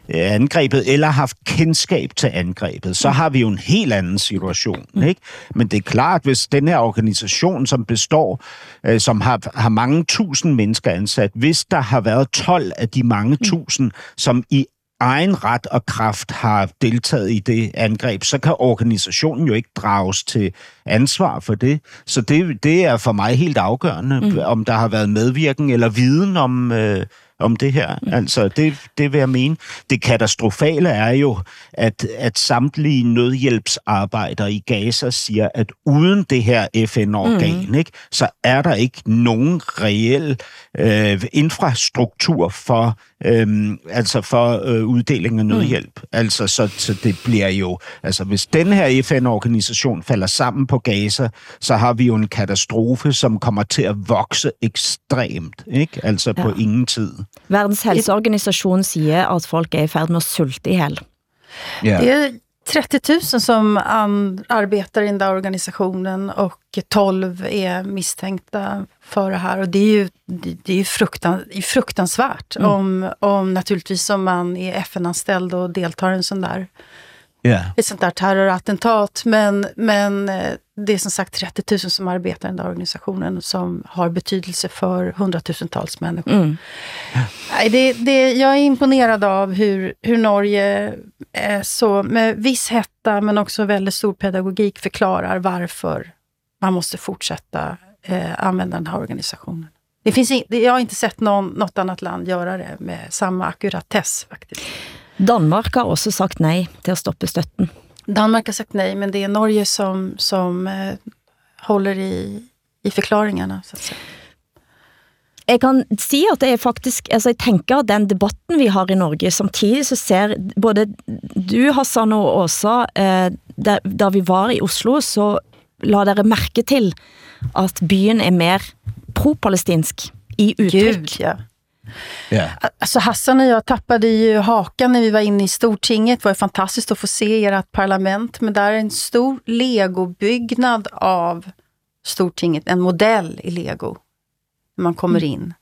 øh, angrebet, eller haft kendskab til angrebet. Så har vi jo en helt anden situation. Mm. Ikke? Men det er klart, hvis den her organisation, som består, øh, som har, har mange tusind mennesker ansat, hvis der har været 12 af de mange tusind, som i egen ret og kraft har deltaget i det angreb, så kan organisationen jo ikke drages til ansvar for det. Så det, det er for mig helt afgørende, mm. om der har været medvirken eller viden om, øh, om det her. Mm. Altså, det, det vil jeg mene. Det katastrofale er jo, at, at samtlige nødhjælpsarbejdere i Gaza siger, at uden det her FN-organ, mm. ikke, så er der ikke nogen reel øh, infrastruktur for øhm, altså for øh, uddeling af nødhjælp. Mm. Altså, så, så det bliver jo... Altså, hvis den her FN-organisation falder sammen på Gaza, så har vi jo en katastrofe, som kommer til at vokse ekstremt, ikke? Altså ja. på ingen tid. Verdens helseorganisation siger, at folk er i færd med at sulte ihjel. Ja. Det 30 000 som arbetar i den där organisationen och 12 är misstänkta för det här. Och det är ju, det är fruktan, fruktansvärt mm. om, om naturligtvis om man är FN-anställd och deltar i en sån där yeah. ett sånt där terrorattentat. Men, men eh, det är som sagt 30 000 som arbetar i den där organisationen som har betydelse för hundratusentals människor. Mm. Nej, det, det, jag är imponerad av hur, hur Norge eh, så med viss hetta men också väldigt stor pedagogik förklarar varför man måste fortsätta eh, använda den här organisationen. Det finns in, jag har inte sett någon, något annat land göra det med samma akkuratess faktiskt. Danmark har også sagt nej til at stoppe støtten. Danmark har sagt nej, men det er Norge som, som eh, holder i, i forklaringerne. Så at sige. Jeg kan sige, at det er faktisk, altså jeg tænker, at den debatten vi har i Norge, samtidig så ser både du, Hassan og Åsa, eh, da, da vi var i Oslo, så la dere mærke til, at byen er mer pro-palestinsk i uttryck. Gud, ja. Yeah. Alltså Hassan och jag tappade ju hakan när vi var inne i Stortinget. Det var fantastiskt att få se ert parlament. Men där är en stor legobyggnad av Stortinget, en modell i lego. När man kommer mm. in.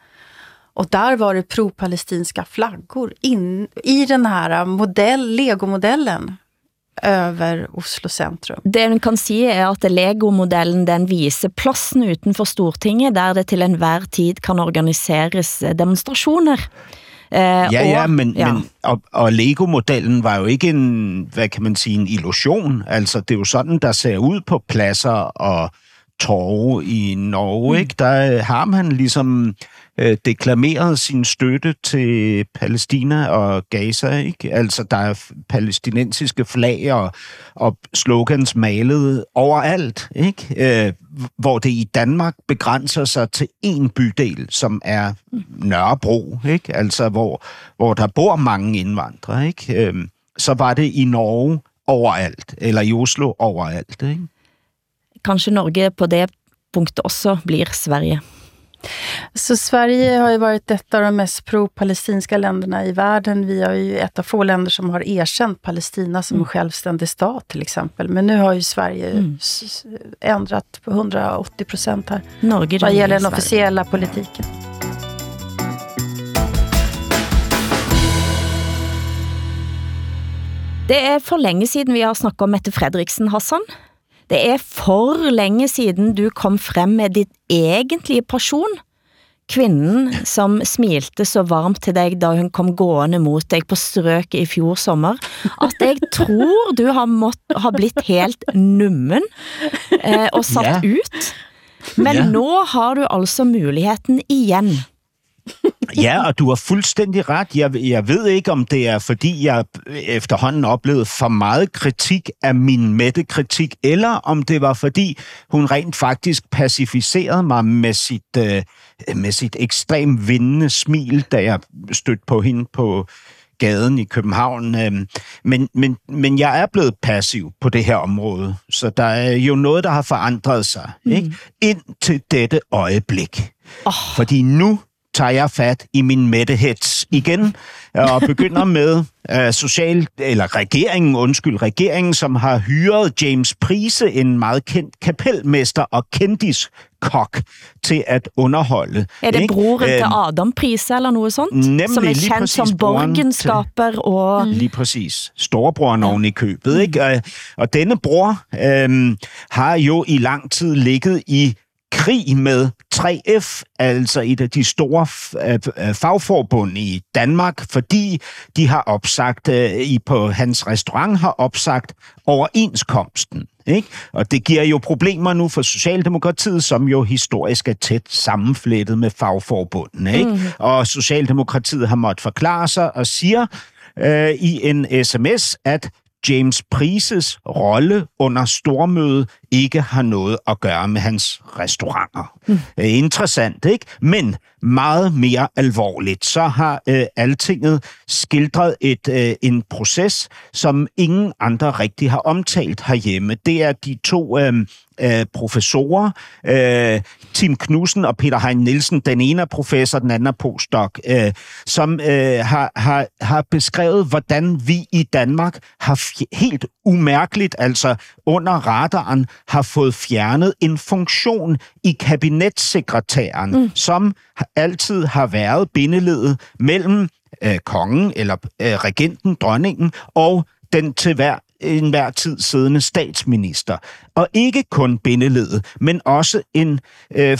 Och där var det pro-palestinska flaggor in, i den här modell, legomodellen over Oslo centrum. Det man kan si er at Lego-modellen den viser plassen utenfor Stortinget, der det til enhver tid kan organiseres demonstrationer. Uh, ja, ja, men, ja. men og, og Lego-modellen var jo ikke en, hvad kan man sige, en illusion. Altså, det er jo sådan, der ser ud på pladser og torve i Norge, mm. ikke? Der har man ligesom øh, deklameret sin støtte til Palæstina og Gaza. Ikke? Altså, der er palæstinensiske flag og, og slogans malet overalt, ikke? Øh, hvor det i Danmark begrænser sig til en bydel, som er Nørrebro, ikke? Altså, hvor, hvor der bor mange indvandrere. Ikke? Øh, så var det i Norge overalt, eller i Oslo overalt. Ikke? Kanskje Norge på det punktet også blir Sverige. Så Sverige har ju varit ett av de mest pro-palestinska länderna i världen. Vi har ju ett av få länder som har erkänt Palestina som mm. en självständig stat till exempel. Men nu har ju Sverige mm. ändrat på 180 procent här. Norge vad gäller den officiella politiken. Det er for længe siden vi har snakket om Mette Fredriksen, Hassan. Det er for længe siden du kom frem med dit egentlige person. Kvinden, som smilte så varmt til dig, da hun kom gående mot dig på strøket i fjor sommer, at jeg tror du har, mått, har blitt helt nummen eh, og satt yeah. ut. Men yeah. nu har du altså muligheden igen. [laughs] Ja, og du har fuldstændig ret. Jeg, jeg ved ikke, om det er, fordi jeg efterhånden oplevede for meget kritik af min mætte kritik, eller om det var, fordi hun rent faktisk pacificerede mig med sit, øh, med sit ekstremt vindende smil, da jeg stødte på hende på gaden i København. Øhm, men, men, men jeg er blevet passiv på det her område, så der er jo noget, der har forandret sig. Mm. Ikke? Indtil dette øjeblik. Oh. Fordi nu tager jeg fat i min mættehets igen og begynder [laughs] med uh, social, eller regeringen, undskyld, regeringen, som har hyret James Prise, en meget kendt kapelmester og kendiskok, til at underholde. Er det broren til øhm, Adam Prise eller noget sånt? Nemlig, som er kendt som borgenskaper og... Lige præcis. Storebroren ja. oven i købet, ikke? Og, og denne bror øhm, har jo i lang tid ligget i krig med 3F, altså et af de store fagforbund i Danmark, fordi de har opsagt, øh, i på hans restaurant har opsagt overenskomsten. Ikke? Og det giver jo problemer nu for Socialdemokratiet, som jo historisk er tæt sammenflettet med fagforbunden. Ikke? Mm. Og Socialdemokratiet har måttet forklare sig og siger øh, i en sms, at James Prises rolle under stormødet ikke har noget at gøre med hans restauranter mm. Øh, interessant, ikke? Men meget mere alvorligt, så har øh, Altinget skildret et, øh, en proces, som ingen andre rigtig har omtalt herhjemme. Det er de to øh, øh, professorer, øh, Tim Knudsen og Peter Hein Nielsen, den ene er professor, den anden er postdoc, øh, som øh, har, har, har beskrevet, hvordan vi i Danmark har helt umærkeligt, altså under radaren, har fået fjernet en funktion i kabinetssekretæren, mm. som altid har været bindeledet mellem øh, kongen eller øh, regenten, dronningen, og den til hver enhver tid siddende statsminister. Og ikke kun bindeledet, men også en, øh,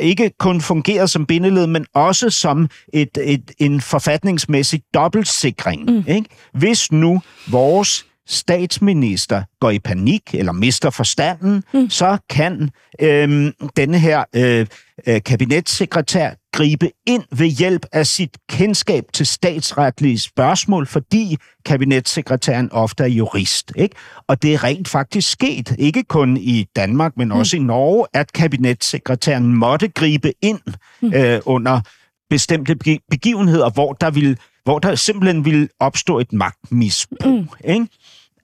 ikke kun fungeret som bindeled, men også som et, et, en forfatningsmæssig dobbeltsikring. Mm. Ikke? Hvis nu vores statsminister går i panik eller mister forstanden, mm. så kan øh, denne her øh, øh, kabinetssekretær gribe ind ved hjælp af sit kendskab til statsretlige spørgsmål, fordi kabinetssekretæren ofte er jurist. Ikke? Og det er rent faktisk sket, ikke kun i Danmark, men også mm. i Norge, at kabinetssekretæren måtte gribe ind mm. øh, under bestemte begivenheder, hvor der ville hvor der simpelthen ville opstå et magtmisbrug. Mm. Ikke?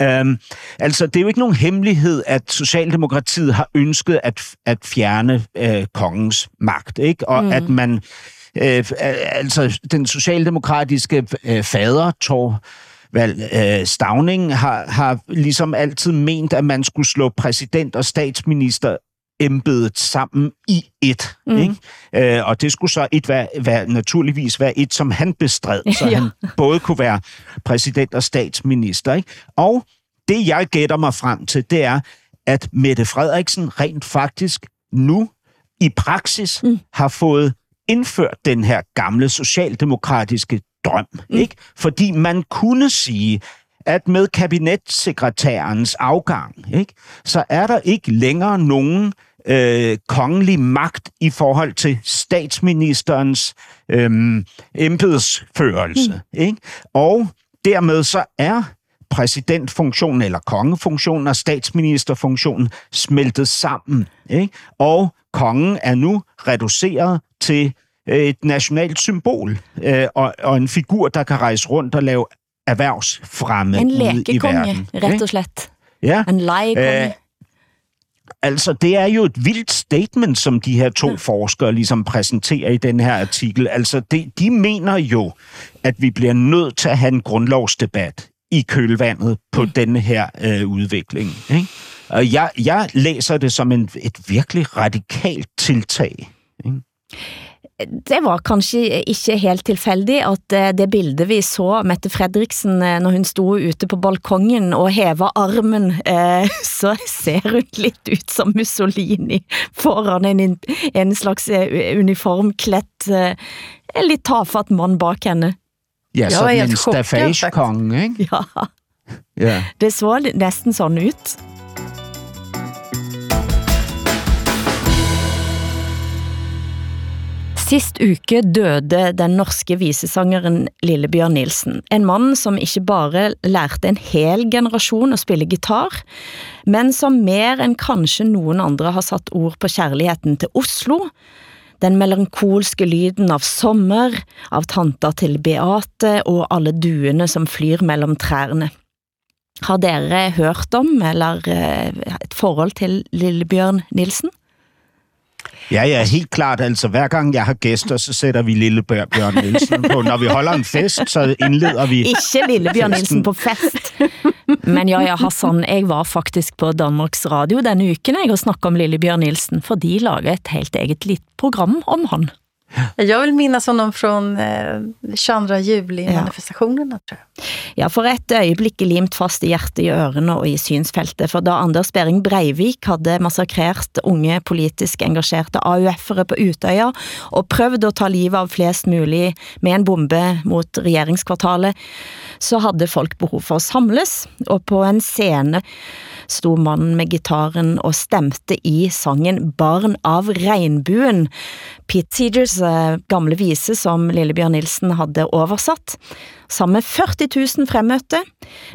Um, altså, det er jo ikke nogen hemmelighed, at Socialdemokratiet har ønsket at, at fjerne uh, kongens magt, ikke? Og mm. at man, uh, altså, den socialdemokratiske uh, fader, Tor Val, uh, Stavning, har, har ligesom altid ment, at man skulle slå præsident og statsminister embedet sammen i et. Mm. Ikke? Øh, og det skulle så et være, være, naturligvis være et, som han bestred, så [laughs] ja. han både kunne være præsident og statsminister. Ikke? Og det, jeg gætter mig frem til, det er, at Mette Frederiksen rent faktisk nu i praksis mm. har fået indført den her gamle socialdemokratiske drøm. Mm. Ikke? Fordi man kunne sige, at med kabinetssekretærens afgang, ikke, så er der ikke længere nogen øh, kongelig magt i forhold til statsministerens øh, embedsførelse. Mm. Ikke? Og dermed så er præsidentfunktionen eller kongefunktionen og statsministerfunktionen smeltet sammen. Ikke? Og kongen er nu reduceret til et nationalt symbol øh, og, og en figur, der kan rejse rundt og lave erhvervsfremme en ude i verden. En ret og slett. Ja. En legekonge. Altså, det er jo et vildt statement, som de her to forskere ligesom præsenterer i den her artikel. Altså, de, de mener jo, at vi bliver nødt til at have en grundlovsdebat i kølvandet på mm. denne her øh, udvikling. Ikke? Og jeg, jeg læser det som en, et virkelig radikalt tiltag. Ikke? Det var kanskje ikke helt tilfældigt, at eh, det bilde vi så Mette Fredriksen, eh, når hun stod ute på balkongen og hæver armen, eh, [laughs] så ser hun lidt ut som Mussolini foran en, en slags uniformklædt, lidt tafatt mand bak henne. Ja, så en ikke? [laughs] Ja. ja, det så næsten sådan ut. Sist uke døde den norske visesangeren Lillebjørn Nielsen. En mand, som ikke bare lærte en hel generation at spille gitar, men som mer end kanskje nogen andre har sat ord på kærligheden til Oslo, den melankolske lyden av sommer, av tanta til Beate og alle duene som flyr mellem træerne. Har dere hørt om, eller eh, et forhold til Lillebjørn Nielsen? Ja, ja, helt klart. Altså, hver gang jeg har gæster, så sætter vi Lille Bjørn Nielsen på. Når vi holder en fest, så indleder vi... Ikke Lille Bjørn Nielsen på fest. [laughs] Men ja, ja, Hassan, jeg var faktisk på Danmarks Radio denne uken, jeg, og snakket om Lille Bjørn Nielsen, for de lager et helt eget litet program om han. Jag vill minnas honom från eh, 22 juli-manifestationerna, ja. tror jag. Ja, for et øjeblik limt fast i hjertet, i ørene og i synsfeltet, for da Anders Bering Breivik havde massakrert unge politisk engagerede AUF-ere på Utøya og prøvd at ta livet av flest mulig med en bombe mot regeringskvartalet, så havde folk behov for at samles, og på en scene stod mannen med gitaren og stemte i sangen Barn av regnbuen, Pete Seegers eh, gamle vise som Lillebjørn Nielsen havde oversatt, sammen med 40 000 fremmøtte,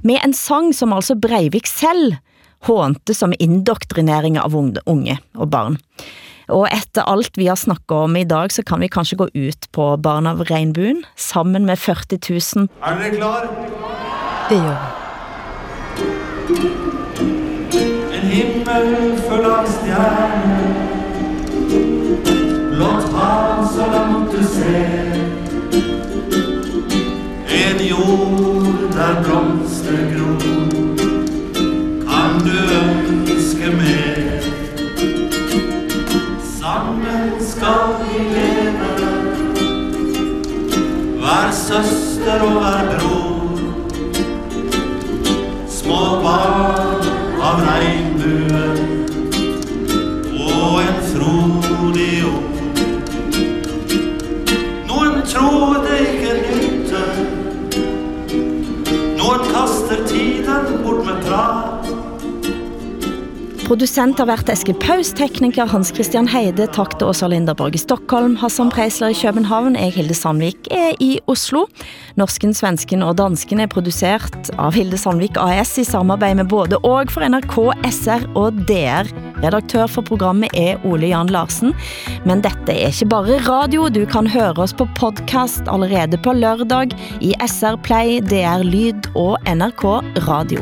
med en sang som altså Breivik selv hånte som indoktrinering av unge og barn. Og etter alt vi har snakket om i dag, så kan vi kanskje gå ut på Barn av Regnbuen, sammen med 40 000. Er dere klar? Det gjør vi. Himmel full av stjerner Blått hav så langt du ser. En jord der blomster gror Kan du ønske mer? Sammen skal vi leve. Vær søster og vær bror. Producent har været Eske Paus, tekniker Hans Christian Heide, takk til Åsa Linderborg i Stockholm, Hassan Preisler i København, jeg Hilde Sandvik er i Oslo. Norsken, svensken og dansken er produceret av Hilde Sandvik AS i samarbejde med både og for NRK, SR og DR. Redaktør for programmet er Ole Jan Larsen. Men dette er ikke bare radio, du kan høre oss på podcast allerede på lørdag i SR Play, DR Lyd og NRK Radio.